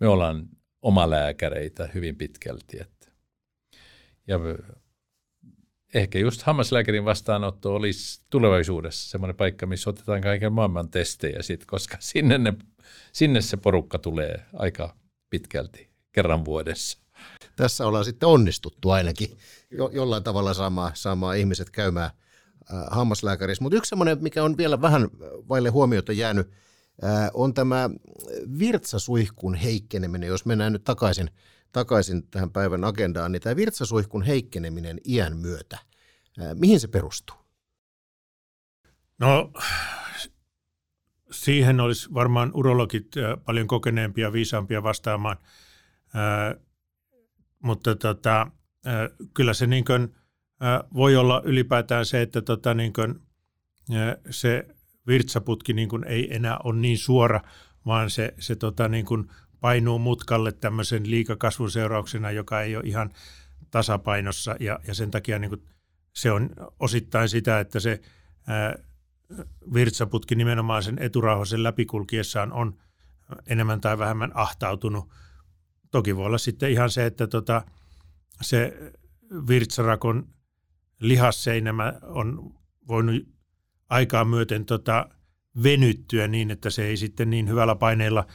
me ollaan omalääkäreitä hyvin pitkälti. Että. Ja ehkä just hammaslääkärin vastaanotto olisi tulevaisuudessa semmoinen paikka, missä otetaan kaiken maailman testejä sit, koska sinne, ne, sinne se porukka tulee aika pitkälti kerran vuodessa. Tässä ollaan sitten onnistuttu ainakin jo, jollain tavalla saamaan, saamaan ihmiset käymään hammaslääkärissä. Mutta yksi semmoinen, mikä on vielä vähän vaille huomiota jäänyt, äh, on tämä virtsasuihkun heikkeneminen. Jos mennään nyt takaisin, takaisin tähän päivän agendaan, niin tämä virtsasuihkun heikkeneminen iän myötä, äh, mihin se perustuu? No siihen olisi varmaan urologit äh, paljon kokeneempia ja viisaampia vastaamaan, äh, mutta tota, äh, kyllä se niin kuin, voi olla ylipäätään se, että tota niin kuin, se virtsaputki niin kuin ei enää ole niin suora, vaan se, se tota niin kuin painuu mutkalle tämmöisen liikakasvun seurauksena, joka ei ole ihan tasapainossa ja, ja sen takia niin kuin se on osittain sitä, että se ää, virtsaputki nimenomaan sen eturauhasen läpikulkiessaan on enemmän tai vähemmän ahtautunut. Toki voi olla sitten ihan se, että tota, se virtsarakon lihasseinämä on voinut aikaa myöten tota, venyttyä niin, että se ei sitten niin hyvällä paineella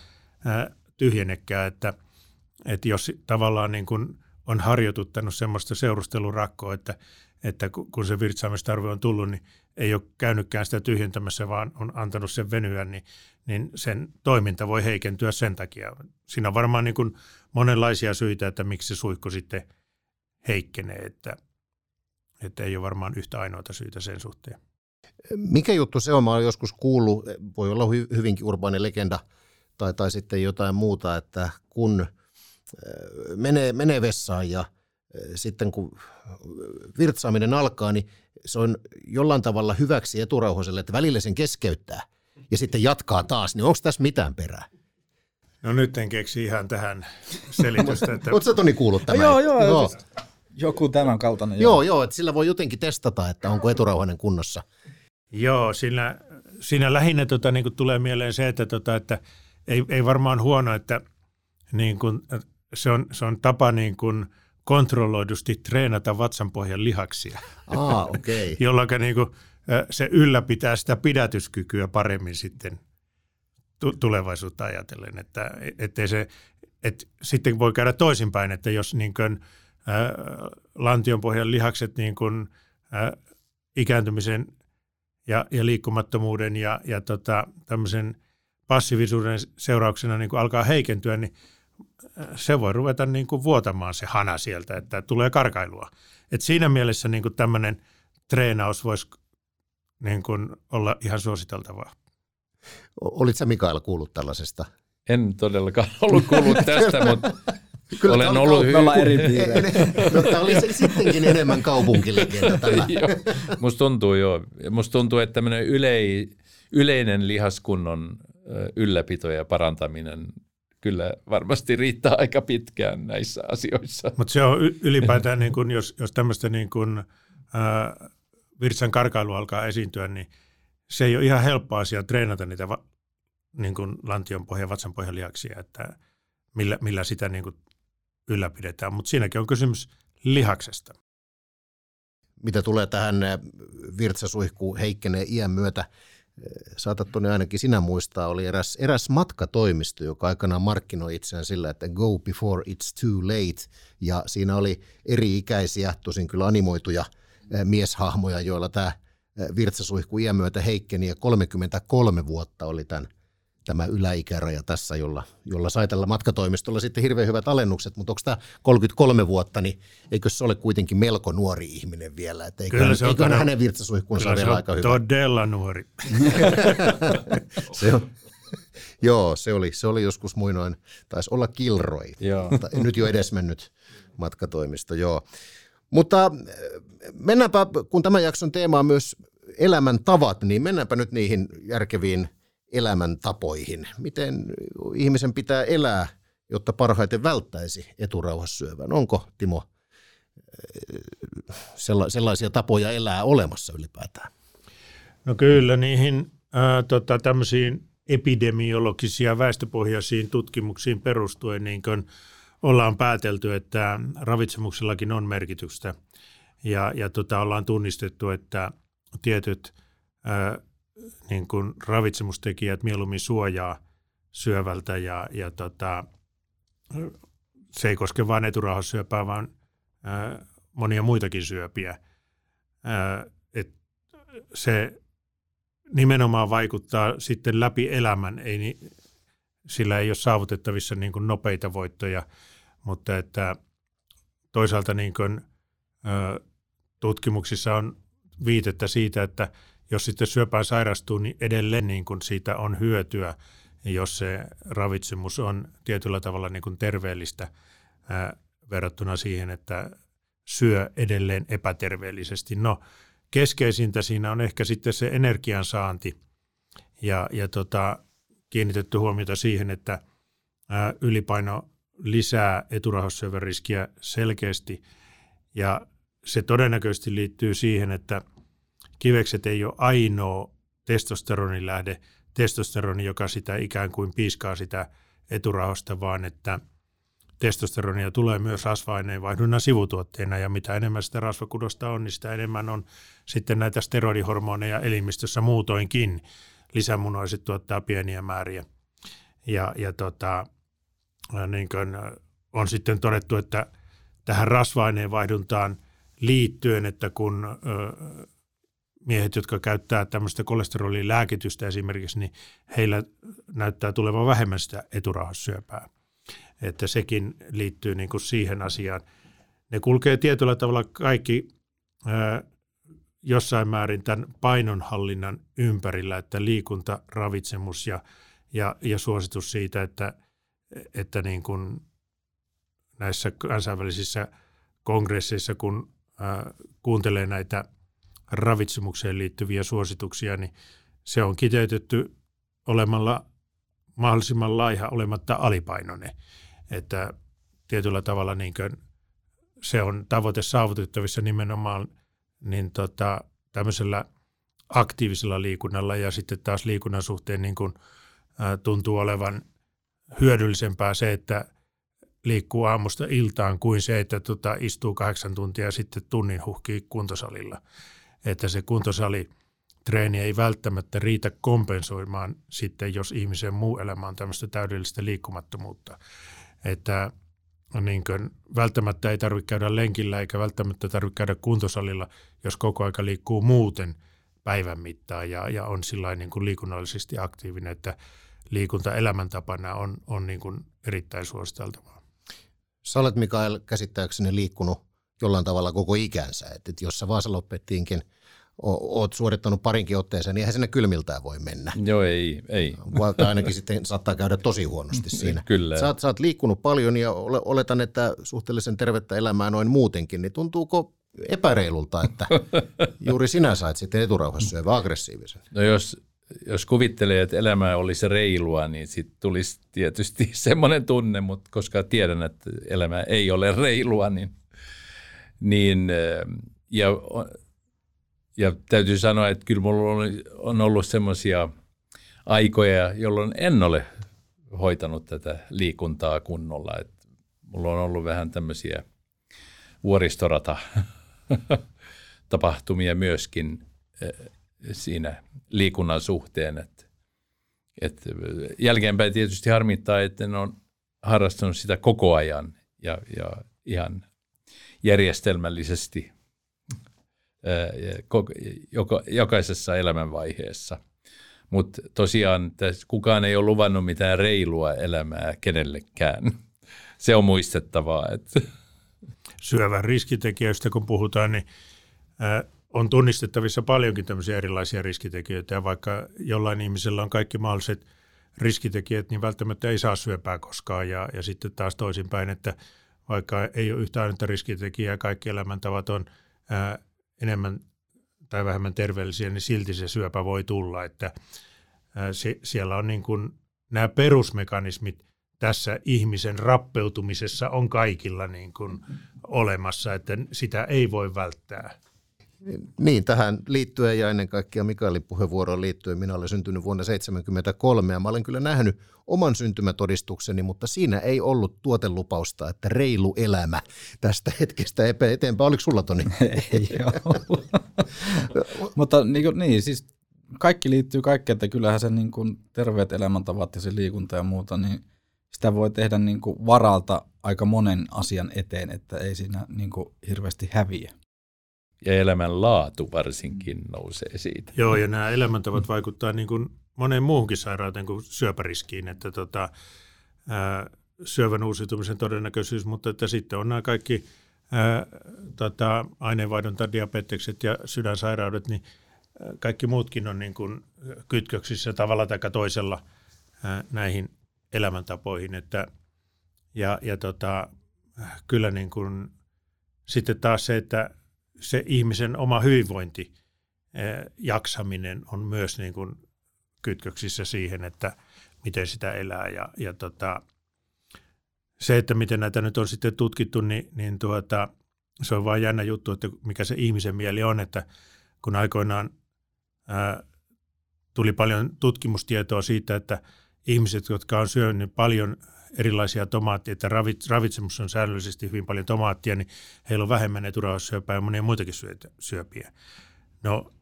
ää, tyhjenekään, että, että jos tavallaan niin kuin on harjoituttanut semmoista seurustelurakkoa, että, että kun se virtsaamistarve on tullut, niin ei ole käynytkään sitä tyhjentämässä, vaan on antanut sen venyä, niin, niin sen toiminta voi heikentyä sen takia. Siinä on varmaan niin kuin monenlaisia syitä, että miksi se suihku sitten heikkenee, että, että ei ole varmaan yhtä ainoata syytä sen suhteen. Mikä juttu se on? Mä olen joskus kuullut, voi olla hyvinkin urbaani legenda tai, tai sitten jotain muuta, että kun äh, menee, menee vessaan ja – sitten kun virtsaaminen alkaa, niin se on jollain tavalla hyväksi eturauhoiselle, että välillä sen keskeyttää ja sitten jatkaa taas, niin onko tässä mitään perää? No nyt en keksi ihan tähän selitystä. Että... Oletko Toni kuullut tämän? joo, joo, joo. Joku tämän kaltainen. Joo, joo, joo että sillä voi jotenkin testata, että onko eturauhainen kunnossa. Joo, siinä, siinä lähinnä tota, niin kuin tulee mieleen se, että, tota, että ei, ei varmaan huono, että niin kuin, se, on, se on tapa niin kuin, kontrolloidusti treenata vatsanpohjan lihaksia, ah, okay. jolloin niin kuin, se ylläpitää sitä pidätyskykyä paremmin sitten tulevaisuutta ajatellen. Että, ettei se, et sitten voi käydä toisinpäin, että jos niin kuin, lantionpohjan lihakset niin kuin, ä, ikääntymisen ja, ja liikkumattomuuden ja, ja tota, tämmöisen passiivisuuden seurauksena niin kuin alkaa heikentyä, niin se voi ruveta niin kuin vuotamaan se hana sieltä, että tulee karkailua. Et siinä mielessä niin kuin tämmöinen treenaus voisi niin kuin olla ihan suositeltavaa. Olit sä Mikael kuullut tällaisesta? En todellakaan ollut kuullut tästä, mutta Kyllä olen ollut hyvin... Eri no, tämä oli se sittenkin enemmän kaupunkilegenda tämä. musta tuntuu jo. Musta tuntuu, että tämmöinen ylei, yleinen lihaskunnon ylläpito ja parantaminen kyllä varmasti riittää aika pitkään näissä asioissa. Mutta se on ylipäätään, niin kun, jos, jos tämmöistä niin kun, ää, virtsan karkailu alkaa esiintyä, niin se ei ole ihan helppo asia treenata niitä va, niin kun lantion pohja, vatsan pohjan lihaksia, että millä, millä sitä niin kun ylläpidetään. Mutta siinäkin on kysymys lihaksesta. Mitä tulee tähän virtsasuihkuun heikkenee iän myötä, saatat tuonne ainakin sinä muistaa, oli eräs, eräs matkatoimisto, joka aikanaan markkinoi itseään sillä, että go before it's too late. Ja siinä oli eri-ikäisiä, tosin kyllä animoituja mieshahmoja, joilla tämä virtsasuihku iän myötä heikkeni ja 33 vuotta oli tämän tämä yläikäraja tässä, jolla, jolla sai tällä matkatoimistolla sitten hirveän hyvät alennukset, mutta onko tämä 33 vuotta, niin eikö se ole kuitenkin melko nuori ihminen vielä? Että eikö, kyllä se on eikö todella, hänen virtsasuihkunsa ole vielä aika hyvä? todella nuori. se on, joo, se oli, se oli joskus muinoin, taisi olla Kilroi, joo. nyt jo edesmennyt matkatoimisto, joo. Mutta mennäänpä, kun tämän jakson teema on myös elämäntavat, niin mennäänpä nyt niihin järkeviin – elämäntapoihin. Miten ihmisen pitää elää, jotta parhaiten välttäisi eturauhassyövän? Onko, Timo, sellaisia tapoja elää olemassa ylipäätään? No kyllä, niihin ää, tota, tämmöisiin epidemiologisia väestöpohjaisiin tutkimuksiin perustuen niin kun ollaan päätelty, että ravitsemuksellakin on merkitystä. Ja, ja tota, ollaan tunnistettu, että tietyt ää, niin kun ravitsemustekijät mieluummin suojaa syövältä ja, ja tota, se ei koske vain eturauhassyöpää, vaan ää, monia muitakin syöpiä. Ää, et se nimenomaan vaikuttaa sitten läpi elämän, ei sillä ei ole saavutettavissa niin kuin nopeita voittoja, mutta että toisaalta niin kuin, ää, tutkimuksissa on viitettä siitä, että jos sitten syöpään sairastuu, niin edelleen niin kuin siitä on hyötyä, jos se ravitsemus on tietyllä tavalla niin kuin terveellistä ää, verrattuna siihen, että syö edelleen epäterveellisesti. No, keskeisintä siinä on ehkä sitten se energiansaanti ja, ja tota, kiinnitetty huomiota siihen, että ää, ylipaino lisää eturauhassyövän riskiä selkeästi. Ja se todennäköisesti liittyy siihen, että kivekset ei ole ainoa testosteronin lähde, testosteroni, joka sitä ikään kuin piiskaa sitä eturahosta, vaan että testosteronia tulee myös rasva-aineen vaihdunnan sivutuotteena ja mitä enemmän sitä rasvakudosta on, niin sitä enemmän on sitten näitä steroidihormoneja elimistössä muutoinkin. Lisämunoiset tuottaa pieniä määriä. Ja, ja tota, niin kuin on sitten todettu, että tähän rasva-aineen vaihduntaan liittyen, että kun ö, miehet, jotka käyttää tämmöistä kolesterolin lääkitystä esimerkiksi, niin heillä näyttää tulevan vähemmän sitä eturauhassyöpää. Että sekin liittyy niin kuin siihen asiaan. Ne kulkee tietyllä tavalla kaikki ää, jossain määrin tämän painonhallinnan ympärillä, että liikunta, ravitsemus ja, ja, ja suositus siitä, että, että niin kuin näissä kansainvälisissä kongresseissa, kun ää, kuuntelee näitä – ravitsemukseen liittyviä suosituksia, niin se on kiteytetty olemalla mahdollisimman laiha olematta alipainoinen. Että tietyllä tavalla niin se on tavoite saavutettavissa nimenomaan niin tota, tämmöisellä aktiivisella liikunnalla ja sitten taas liikunnan suhteen niin kuin, ä, tuntuu olevan hyödyllisempää se, että liikkuu aamusta iltaan kuin se, että tota, istuu kahdeksan tuntia ja sitten tunnin huhkii kuntosalilla että se kuntosali treeni ei välttämättä riitä kompensoimaan sitten, jos ihmisen muu elämä on tämmöistä täydellistä liikkumattomuutta. Että niin kuin, välttämättä ei tarvitse käydä lenkillä eikä välttämättä tarvitse käydä kuntosalilla, jos koko aika liikkuu muuten päivän mittaan ja, ja on sillä niin kuin liikunnallisesti aktiivinen, että liikunta elämäntapana on, on niin kuin erittäin suositeltavaa. Sä olet Mikael käsittääkseni liikkunut jollain tavalla koko ikänsä. Että et jos sä Vaasalopettiinkin oot suorittanut parinkin otteeseen, niin eihän sinne kylmiltään voi mennä. Joo, ei. ei. Vaikka ainakin sitten saattaa käydä tosi huonosti siinä. Kyllä. Sä oot, sä oot liikkunut paljon ja oletan, että suhteellisen tervettä elämää noin muutenkin, niin tuntuuko epäreilulta, että juuri sinä sait sitten eturauhassyövä aggressiivisen? No jos, jos kuvittelee, että elämä olisi reilua, niin sitten tulisi tietysti semmoinen tunne, mutta koska tiedän, että elämä ei ole reilua, niin – niin, ja, ja täytyy sanoa, että kyllä minulla on ollut semmoisia aikoja, jolloin en ole hoitanut tätä liikuntaa kunnolla. Että mulla on ollut vähän tämmöisiä vuoristorata tapahtumia myöskin siinä liikunnan suhteen. Että, että jälkeenpäin tietysti harmittaa, että en ole harrastanut sitä koko ajan ja, ja ihan järjestelmällisesti jokaisessa elämänvaiheessa. Mutta tosiaan kukaan ei ole luvannut mitään reilua elämää kenellekään. Se on muistettavaa. Että. Syövän riskitekijöistä kun puhutaan, niin on tunnistettavissa paljonkin tämmöisiä erilaisia riskitekijöitä. Ja vaikka jollain ihmisellä on kaikki mahdolliset riskitekijät, niin välttämättä ei saa syöpää koskaan. Ja, ja sitten taas toisinpäin, että – vaikka ei ole yhtä ainutta riskitekijää, kaikki elämäntavat on ää, enemmän tai vähemmän terveellisiä, niin silti se syöpä voi tulla. Että ää, se, siellä on niin kuin nämä perusmekanismit tässä ihmisen rappeutumisessa on kaikilla niin kuin olemassa, että sitä ei voi välttää. Niin, tähän liittyen ja ennen kaikkea Mikaelin puheenvuoroon liittyen, minä olen syntynyt vuonna 1973 ja mä olen kyllä nähnyt oman syntymätodistukseni, mutta siinä ei ollut tuotelupausta, että reilu elämä tästä hetkestä eteenpäin. Oliko sulla Toni? ei mutta niin, niin, siis kaikki liittyy kaikkeen, että kyllähän se niin kuin terveet elämäntavat ja se liikunta ja muuta, niin sitä voi tehdä niin kuin varalta aika monen asian eteen, että ei siinä niin kuin hirveästi häviä ja elämän laatu varsinkin nousee siitä. Joo, ja nämä elämäntavat vaikuttaa niin kuin moneen muuhunkin sairauteen kuin syöpäriskiin, että tota, ää, syövän uusiutumisen todennäköisyys, mutta että sitten on nämä kaikki ää, tota, aineenvaihdunta, diabetekset ja sydänsairaudet, niin kaikki muutkin on niin kuin kytköksissä tavalla tai toisella ää, näihin elämäntapoihin. Että, ja ja tota, kyllä niin kuin, sitten taas se, että se ihmisen oma hyvinvointi, eh, jaksaminen on myös niin kuin kytköksissä siihen, että miten sitä elää. Ja, ja tota, se, että miten näitä nyt on sitten tutkittu, niin, niin tuota, se on vain jännä juttu, että mikä se ihmisen mieli on, että kun aikoinaan ää, tuli paljon tutkimustietoa siitä, että ihmiset, jotka on syönyt paljon erilaisia tomaatteja, että ravitsemus on säännöllisesti hyvin paljon tomaattia, niin heillä on vähemmän eturauhassyöpää ja monia muitakin syöpiä. No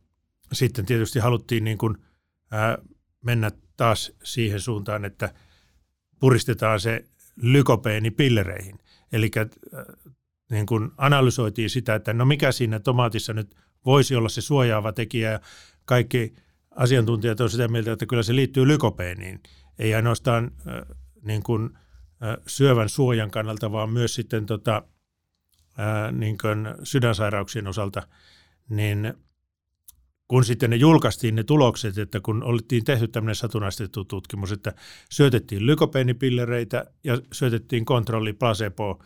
sitten tietysti haluttiin niin kuin, ää, mennä taas siihen suuntaan, että puristetaan se lykopeeni pillereihin. Eli niin kuin analysoitiin sitä, että no mikä siinä tomaatissa nyt voisi olla se suojaava tekijä ja kaikki asiantuntijat on sitä mieltä, että kyllä se liittyy lykopeeniin. Ei ainoastaan niin kuin, syövän suojan kannalta, vaan myös sitten tota, niin kuin sydänsairauksien osalta, niin kun sitten ne julkaistiin ne tulokset, että kun oltiin tehty tämmöinen satunnaistettu tutkimus, että syötettiin lykopeenipillereitä ja syötettiin kontrolli placebo,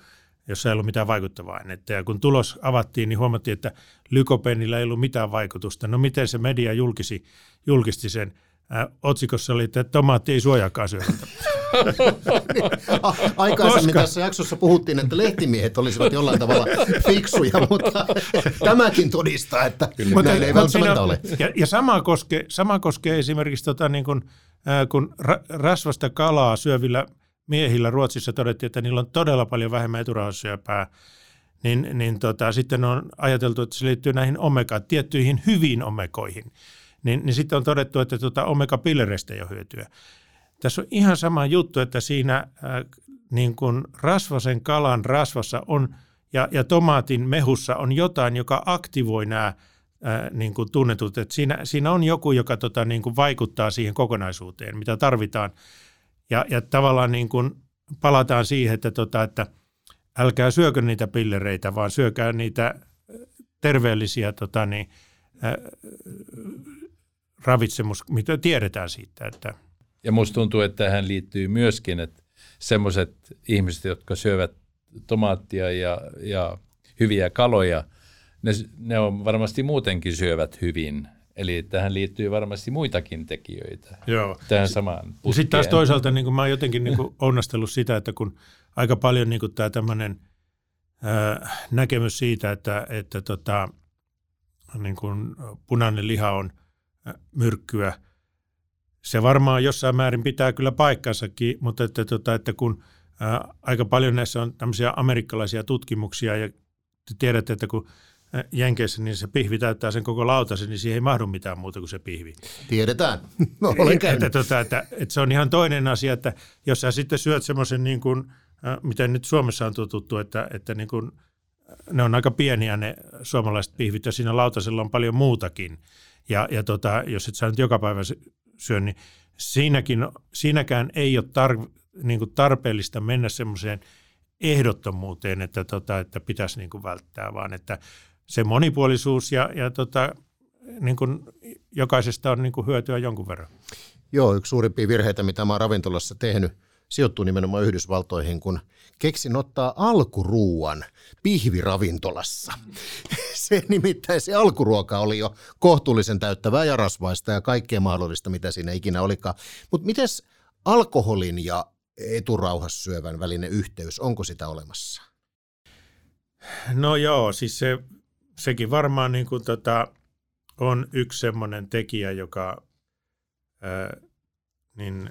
jossa ei ollut mitään vaikuttavaa ainetta. Ja kun tulos avattiin, niin huomattiin, että lykopeenillä ei ollut mitään vaikutusta. No miten se media julkisi, julkisti sen? Ää, otsikossa oli, että tomaatti ei suojaakaan syödä. Aikaisemmin Koska? tässä jaksossa puhuttiin, että lehtimiehet olisivat jollain tavalla fiksuja, mutta tämäkin todistaa, että Kyllä. näin ei välttämättä ole. Ja, ja sama, koskee, sama koskee esimerkiksi, tota, niin kun, äh, kun ra, rasvasta kalaa syövillä miehillä Ruotsissa todettiin, että niillä on todella paljon vähemmän eturauhassyöpää, niin, niin tota, sitten on ajateltu, että se liittyy näihin omega, tiettyihin hyviin omekoihin. Niin, niin sitten on todettu, että tota omega-pillereistä ei ole hyötyä. Tässä on ihan sama juttu, että siinä äh, niin kuin rasvasen kalan rasvassa on ja, ja tomaatin mehussa on jotain, joka aktivoi nämä äh, niin kuin tunnetut. Että siinä, siinä on joku, joka tota, niin kuin vaikuttaa siihen kokonaisuuteen, mitä tarvitaan. Ja, ja tavallaan niin kuin palataan siihen, että, tota, että älkää syökö niitä pillereitä, vaan syökää niitä terveellisiä tota, niin, äh, ravitsemus, mitä tiedetään siitä, että – ja musta tuntuu, että tähän liittyy myöskin, että semmoiset ihmiset, jotka syövät tomaattia ja, ja hyviä kaloja, ne, ne on varmasti muutenkin syövät hyvin. Eli tähän liittyy varmasti muitakin tekijöitä Joo. tähän samaan putkeen. Sitten taas toisaalta niin kuin mä oon jotenkin niin kuin onnastellut sitä, että kun aika paljon niin kuin tämä tämmöinen näkemys siitä, että, että tota, niin kuin punainen liha on myrkkyä – se varmaan jossain määrin pitää kyllä paikkansakin, mutta että, tota, että kun ää, aika paljon näissä on tämmöisiä amerikkalaisia tutkimuksia ja tiedätte, että kun Jenkeissä, niin se pihvi täyttää sen koko lautasen, niin siihen ei mahdu mitään muuta kuin se pihvi. Tiedetään. No, olen että, tota, että, että, se on ihan toinen asia, että jos sä sitten syöt semmoisen, niin kuin, miten nyt Suomessa on tututtu, että, että niin kuin, ne on aika pieniä ne suomalaiset pihvit ja siinä lautasella on paljon muutakin. Ja, ja tota, jos et sä nyt joka päivä syön, niin siinäkin, siinäkään ei ole tar, niin kuin tarpeellista mennä semmoiseen ehdottomuuteen, että, tota, että pitäisi niin kuin välttää, vaan että se monipuolisuus ja, ja tota, niin kuin jokaisesta on niin kuin hyötyä jonkun verran. Joo, yksi suurimpia virheitä, mitä mä oon ravintolassa tehnyt, sijoittuu nimenomaan Yhdysvaltoihin, kun keksin ottaa alkuruuan pihviravintolassa. Se nimittäin se alkuruoka oli jo kohtuullisen täyttävää ja rasvaista ja kaikkea mahdollista, mitä siinä ikinä olikaan. Mutta miten alkoholin ja eturauhassyövän välinen yhteys, onko sitä olemassa? No joo, siis se sekin varmaan niin kuin tota, on yksi semmoinen tekijä, joka ää, niin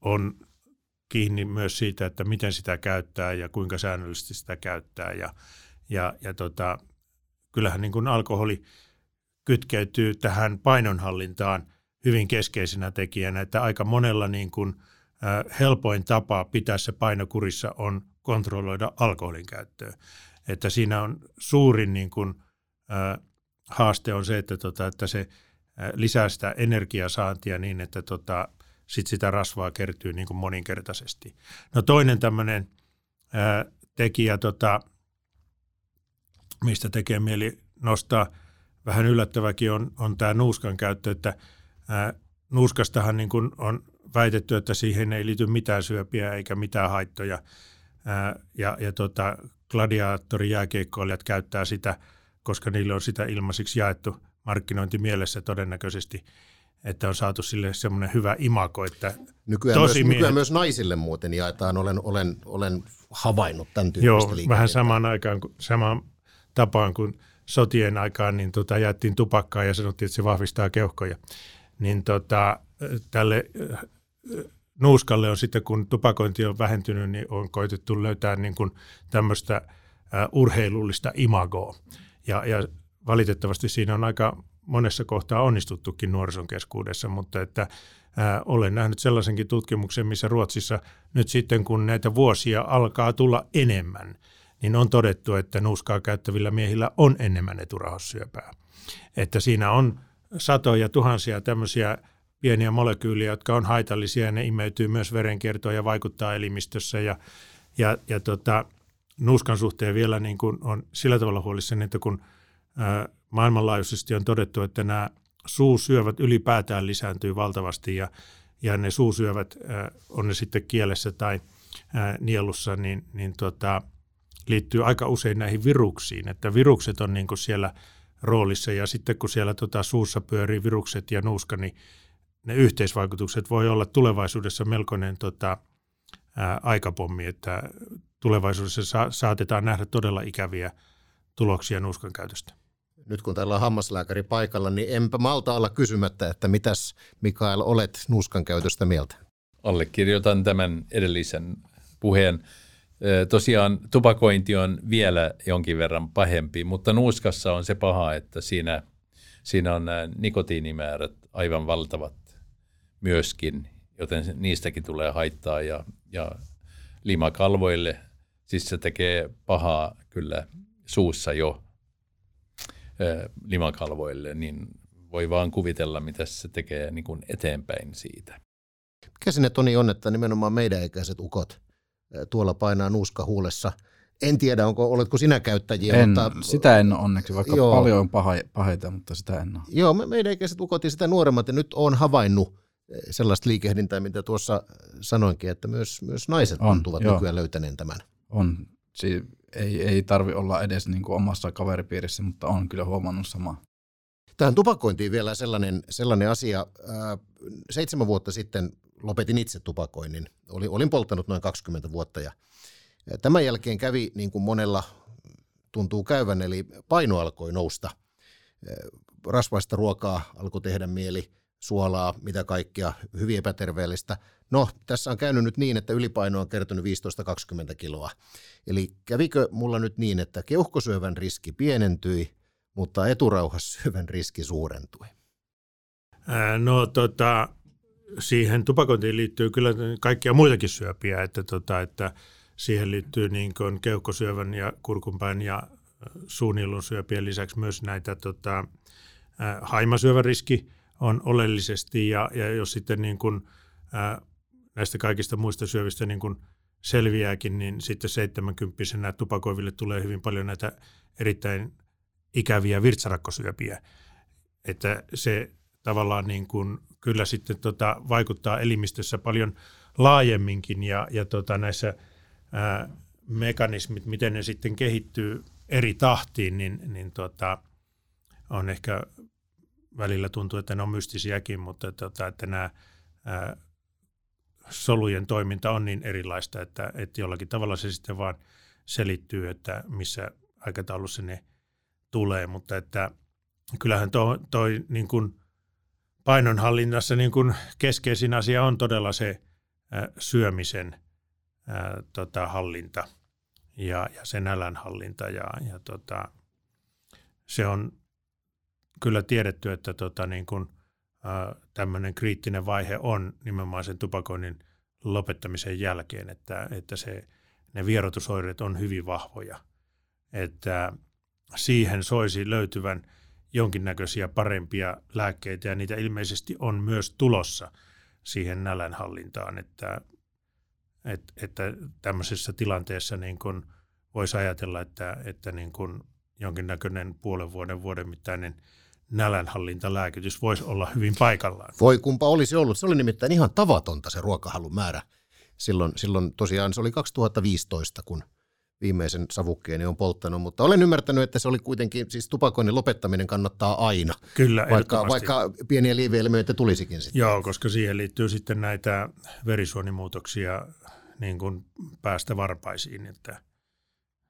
on kiinni myös siitä, että miten sitä käyttää ja kuinka säännöllisesti sitä käyttää. Ja, ja, ja tota, kyllähän niin kuin alkoholi kytkeytyy tähän painonhallintaan hyvin keskeisenä tekijänä, että aika monella niin kuin, ä, helpoin tapa pitää se painokurissa on kontrolloida alkoholin käyttöä. Että siinä on suurin niin kuin, ä, haaste on se, että, tota, että se lisää sitä energiasaantia niin, että tota, sit sitä rasvaa kertyy niin kuin moninkertaisesti. No toinen tämmöinen tekijä, tota, mistä tekee mieli nostaa vähän yllättäväkin, on, on tämä nuuskan käyttö, että ää, nuuskastahan niin kuin on väitetty, että siihen ei liity mitään syöpiä eikä mitään haittoja. Ää, ja ja tota, gladiaattorijääkiekkoilijat käyttää sitä, koska niille on sitä ilmaisiksi jaettu markkinointimielessä todennäköisesti – että on saatu sille semmoinen hyvä imako, että nykyään tosi myös, miehet... nykyään myös naisille muuten jaetaan, olen, olen, olen havainnut tämän tyyppistä Joo, vähän samaan aikaan, samaan tapaan kuin sotien aikaan, niin tota, jättiin tupakkaa ja sanottiin, että se vahvistaa keuhkoja. Niin tota, tälle äh, nuuskalle on sitten, kun tupakointi on vähentynyt, niin on koitettu löytää niin kuin tämmöistä äh, urheilullista imagoa. Ja, ja valitettavasti siinä on aika monessa kohtaa onnistuttukin nuorison keskuudessa, mutta että ää, olen nähnyt sellaisenkin tutkimuksen, missä Ruotsissa nyt sitten kun näitä vuosia alkaa tulla enemmän, niin on todettu, että nuuskaa käyttävillä miehillä on enemmän eturahossyöpää. Että siinä on satoja tuhansia tämmöisiä pieniä molekyyliä, jotka on haitallisia ja ne imeytyy myös verenkiertoon ja vaikuttaa elimistössä ja, ja, ja tota, nuuskan suhteen vielä niin kuin on sillä tavalla huolissani, että kun ää, maailmanlaajuisesti on todettu, että nämä suusyövät ylipäätään lisääntyy valtavasti ja, ja ne suusyövät, on ne sitten kielessä tai nielussa, niin, niin tota, liittyy aika usein näihin viruksiin, että virukset on niin kuin siellä roolissa ja sitten kun siellä tota suussa pyörii virukset ja nuuska, niin ne yhteisvaikutukset voi olla tulevaisuudessa melkoinen tota, ää, aikapommi, että tulevaisuudessa sa- saatetaan nähdä todella ikäviä tuloksia nuuskan käytöstä nyt kun täällä on hammaslääkäri paikalla, niin enpä malta olla kysymättä, että mitäs Mikael olet nuuskan käytöstä mieltä? Allekirjoitan tämän edellisen puheen. Tosiaan tupakointi on vielä jonkin verran pahempi, mutta nuuskassa on se paha, että siinä, siinä on nämä nikotiinimäärät aivan valtavat myöskin, joten niistäkin tulee haittaa ja, ja limakalvoille, siis se tekee pahaa kyllä suussa jo limakalvoille, niin voi vaan kuvitella, mitä se tekee niin kuin eteenpäin siitä. Mikä sinne Toni on, että nimenomaan meidän ikäiset ukot tuolla painaa nuuska huulessa. En tiedä, onko, oletko sinä käyttäjiä, en, mutta... Sitä en onneksi, vaikka joo, paljon on paha, paheita, mutta sitä en ole. Joo, me, meidän ikäiset ukot ja sitä nuoremmat, ja nyt on havainnut sellaista liikehdintää, mitä tuossa sanoinkin, että myös, myös naiset on, tuntuvat joo. nykyään löytäneen tämän. On. Si- ei, ei tarvi olla edes niin kuin omassa kaveripiirissä, mutta on kyllä huomannut samaa. Tähän tupakointiin vielä sellainen, sellainen asia. seitsemän vuotta sitten lopetin itse tupakoinnin. Olin, polttanut noin 20 vuotta ja tämän jälkeen kävi niin kuin monella tuntuu käyvän, eli paino alkoi nousta. Rasvaista ruokaa alkoi tehdä mieli, suolaa, mitä kaikkea, hyvin epäterveellistä. No, tässä on käynyt nyt niin, että ylipaino on kertynyt 15-20 kiloa. Eli kävikö mulla nyt niin, että keuhkosyövän riski pienentyi, mutta eturauhassyövän riski suurentui? No tota, siihen tupakointiin liittyy kyllä kaikkia muitakin syöpiä, että, tota, että siihen liittyy niin kuin keuhkosyövän ja kurkunpäin ja suunnilun syöpien lisäksi myös näitä tota, haimasyövän riski on oleellisesti ja, ja jos sitten niin kuin, ää, näistä kaikista muista syövistä niin kuin selviääkin, niin sitten 70 tupakoiville tulee hyvin paljon näitä erittäin ikäviä virtsarakkosyöpiä. Että se tavallaan niin kuin kyllä sitten tota vaikuttaa elimistössä paljon laajemminkin ja, ja tota näissä ää, mekanismit, miten ne sitten kehittyy eri tahtiin, niin, niin tota, on ehkä välillä tuntuu, että ne on mystisiäkin, mutta tota, että nämä ää, solujen toiminta on niin erilaista, että, että jollakin tavalla se sitten vaan selittyy, että missä aikataulussa ne tulee, mutta että kyllähän toi, toi niin kuin painonhallinnassa niin kuin keskeisin asia on todella se ää, syömisen ää, tota, hallinta ja, ja sen nälän hallinta ja, ja tota, se on kyllä tiedetty, että tota, niin kuin, tämmöinen kriittinen vaihe on nimenomaan sen tupakoinnin lopettamisen jälkeen, että, että se, ne vierotusoireet on hyvin vahvoja. Että siihen soisi löytyvän jonkinnäköisiä parempia lääkkeitä ja niitä ilmeisesti on myös tulossa siihen nälänhallintaan, että, että, että tämmöisessä tilanteessa niin kuin voisi ajatella, että, että niin kuin jonkinnäköinen puolen vuoden, vuoden mittainen nälänhallintalääkitys voisi olla hyvin paikallaan. Voi kumpa olisi ollut. Se oli nimittäin ihan tavatonta se ruokahalun määrä. Silloin, silloin tosiaan se oli 2015, kun viimeisen savukkeeni on polttanut, mutta olen ymmärtänyt, että se oli kuitenkin, siis tupakoinnin lopettaminen kannattaa aina. Kyllä, vaikka, vaikka pieniä lieveilmiöitä tulisikin sitten. Joo, koska siihen liittyy sitten näitä verisuonimuutoksia niin kuin päästä varpaisiin, että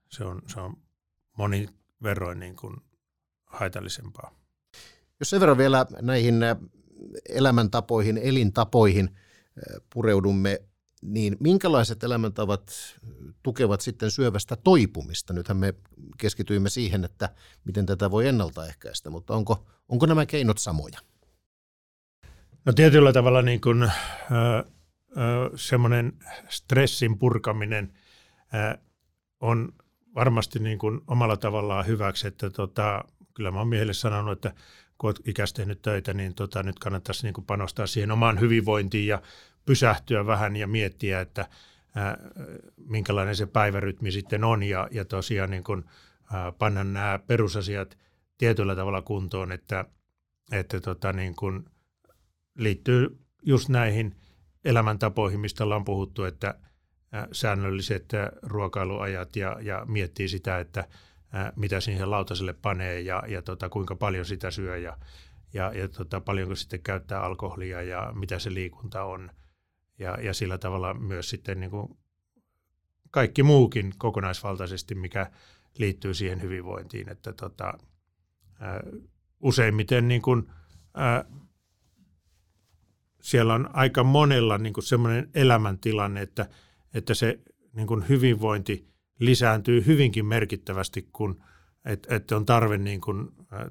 se on, se on moni verroin niin kuin haitallisempaa. Jos sen verran vielä näihin äh, elämäntapoihin, elintapoihin äh, pureudumme, niin minkälaiset elämäntavat tukevat sitten syövästä toipumista? Nythän me keskityimme siihen, että miten tätä voi ennaltaehkäistä, mutta onko, onko nämä keinot samoja? No tietyllä tavalla niin kuin, äh, äh, semmoinen stressin purkaminen äh, on varmasti niin kuin omalla tavallaan hyväksi, että tota, kyllä mä oon miehelle sanonut, että kun olet ikäistä tehnyt töitä, niin tota, nyt kannattaisi niin kuin panostaa siihen omaan hyvinvointiin ja pysähtyä vähän ja miettiä, että ää, minkälainen se päivärytmi sitten on ja, ja tosiaan niin kuin, ää, panna nämä perusasiat tietyllä tavalla kuntoon, että, että tota, niin kuin liittyy just näihin elämäntapoihin, mistä ollaan puhuttu, että – säännölliset ruokailuajat ja, ja miettii sitä, että mitä siihen lautaselle panee ja, ja tota, kuinka paljon sitä syö ja, ja, ja tota, paljonko sitten käyttää alkoholia ja mitä se liikunta on. Ja, ja sillä tavalla myös sitten niin kuin kaikki muukin kokonaisvaltaisesti, mikä liittyy siihen hyvinvointiin. Että tota, ää, useimmiten niin kuin, ää, siellä on aika monella niin kuin semmoinen elämäntilanne, että – että se niin kuin hyvinvointi lisääntyy hyvinkin merkittävästi, kun että et on tarve niin kuin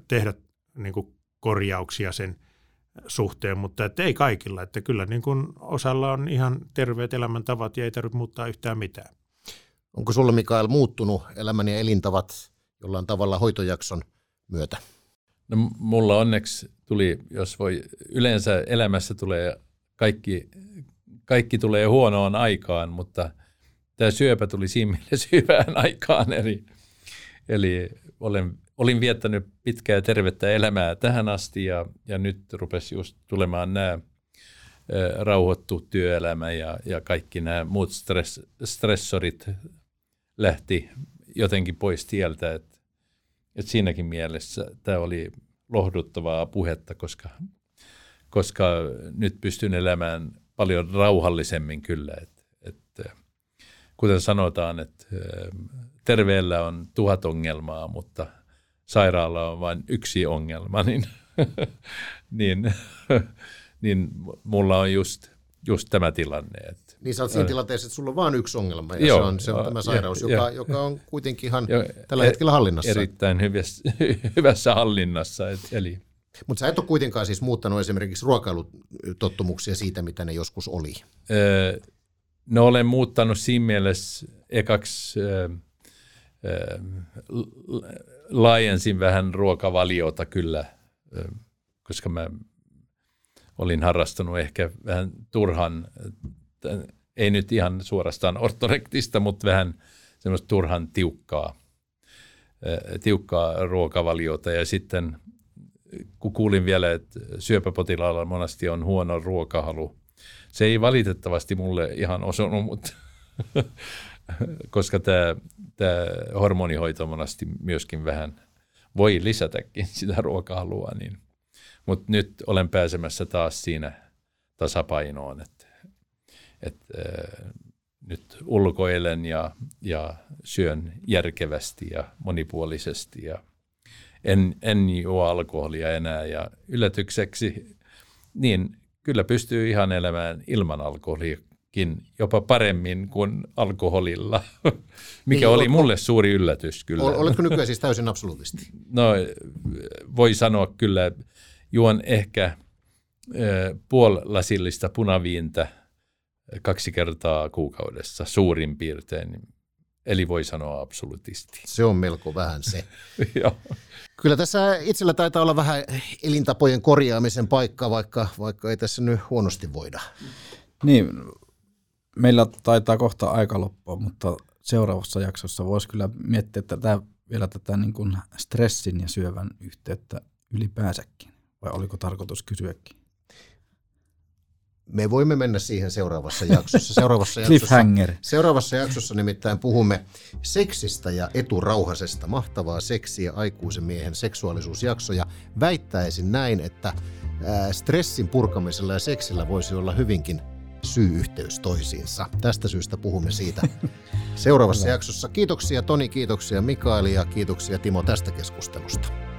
tehdä niin kuin korjauksia sen suhteen, mutta että ei kaikilla. Että kyllä niin kuin osalla on ihan terveet elämäntavat ja ei tarvitse muuttaa yhtään mitään. Onko sulla Mikael muuttunut elämän ja elintavat jollain tavalla hoitojakson myötä? No, mulla onneksi tuli, jos voi, yleensä elämässä tulee kaikki kaikki tulee huonoon aikaan, mutta tämä syöpä tuli siinä mielessä hyvään aikaan. Eli, eli olen, olin viettänyt pitkää tervettä elämää tähän asti ja, ja nyt rupesi just tulemaan nämä rauhoittu työelämä ja, ja kaikki nämä muut stress, stressorit lähti jotenkin pois tieltä. Et, et siinäkin mielessä tämä oli lohduttavaa puhetta, koska, koska nyt pystyn elämään paljon rauhallisemmin kyllä. Et, kuten sanotaan, että terveellä on tuhat ongelmaa, mutta sairaalla on vain yksi ongelma, niin, niin, niin mulla on just, just tämä tilanne. Että, niin sä oot siinä tilanteessa, että sulla on vain yksi ongelma, ja joo, se on, se on tämä sairaus, jo, joka, jo, joka on kuitenkin ihan jo, tällä hetkellä hallinnassa. Erittäin hyvässä, hyvässä hallinnassa. Et, eli mutta sä et ole kuitenkaan siis muuttanut esimerkiksi ruokailutottumuksia siitä, mitä ne joskus oli. Öö, no olen muuttanut siinä mielessä ekaksi öö, öö, laajensin vähän ruokavaliota kyllä, öö, koska mä olin harrastanut ehkä vähän turhan, ei nyt ihan suorastaan ortorektista, mutta vähän semmoista turhan tiukkaa, tiukkaa ruokavaliota ja sitten kun kuulin vielä, että syöpäpotilaalla monesti on huono ruokahalu. Se ei valitettavasti mulle ihan osunut, mutta koska tämä, tämä hormonihoito monesti myöskin vähän voi lisätäkin sitä ruokahalua. Niin. Mutta nyt olen pääsemässä taas siinä tasapainoon, että, että äh, nyt ulkoilen ja, ja syön järkevästi ja monipuolisesti ja en, en juo alkoholia enää ja yllätykseksi niin kyllä pystyy ihan elämään ilman alkoholiakin jopa paremmin kuin alkoholilla, mikä niin, oli oletko, mulle suuri yllätys kyllä. Oletko nykyään siis täysin absolutisti? No voi sanoa kyllä, juon ehkä puolilasillista punaviintä kaksi kertaa kuukaudessa suurin piirtein, eli voi sanoa absolutisti. Se on melko vähän se. Kyllä tässä itsellä taitaa olla vähän elintapojen korjaamisen paikka, vaikka, vaikka ei tässä nyt huonosti voida. Niin, meillä taitaa kohta aika loppua, mutta seuraavassa jaksossa voisi kyllä miettiä tätä, vielä tätä niin kuin stressin ja syövän yhteyttä ylipäänsäkin. Vai oliko tarkoitus kysyäkin? Me voimme mennä siihen seuraavassa jaksossa. Seuraavassa jaksossa, seuraavassa jaksossa nimittäin puhumme seksistä ja eturauhasesta. Mahtavaa seksiä aikuisen miehen seksuaalisuusjakso. Ja väittäisin näin, että stressin purkamisella ja seksillä voisi olla hyvinkin syy-yhteys toisiinsa. Tästä syystä puhumme siitä seuraavassa jaksossa. Kiitoksia Toni, kiitoksia Mikaeli ja kiitoksia Timo tästä keskustelusta.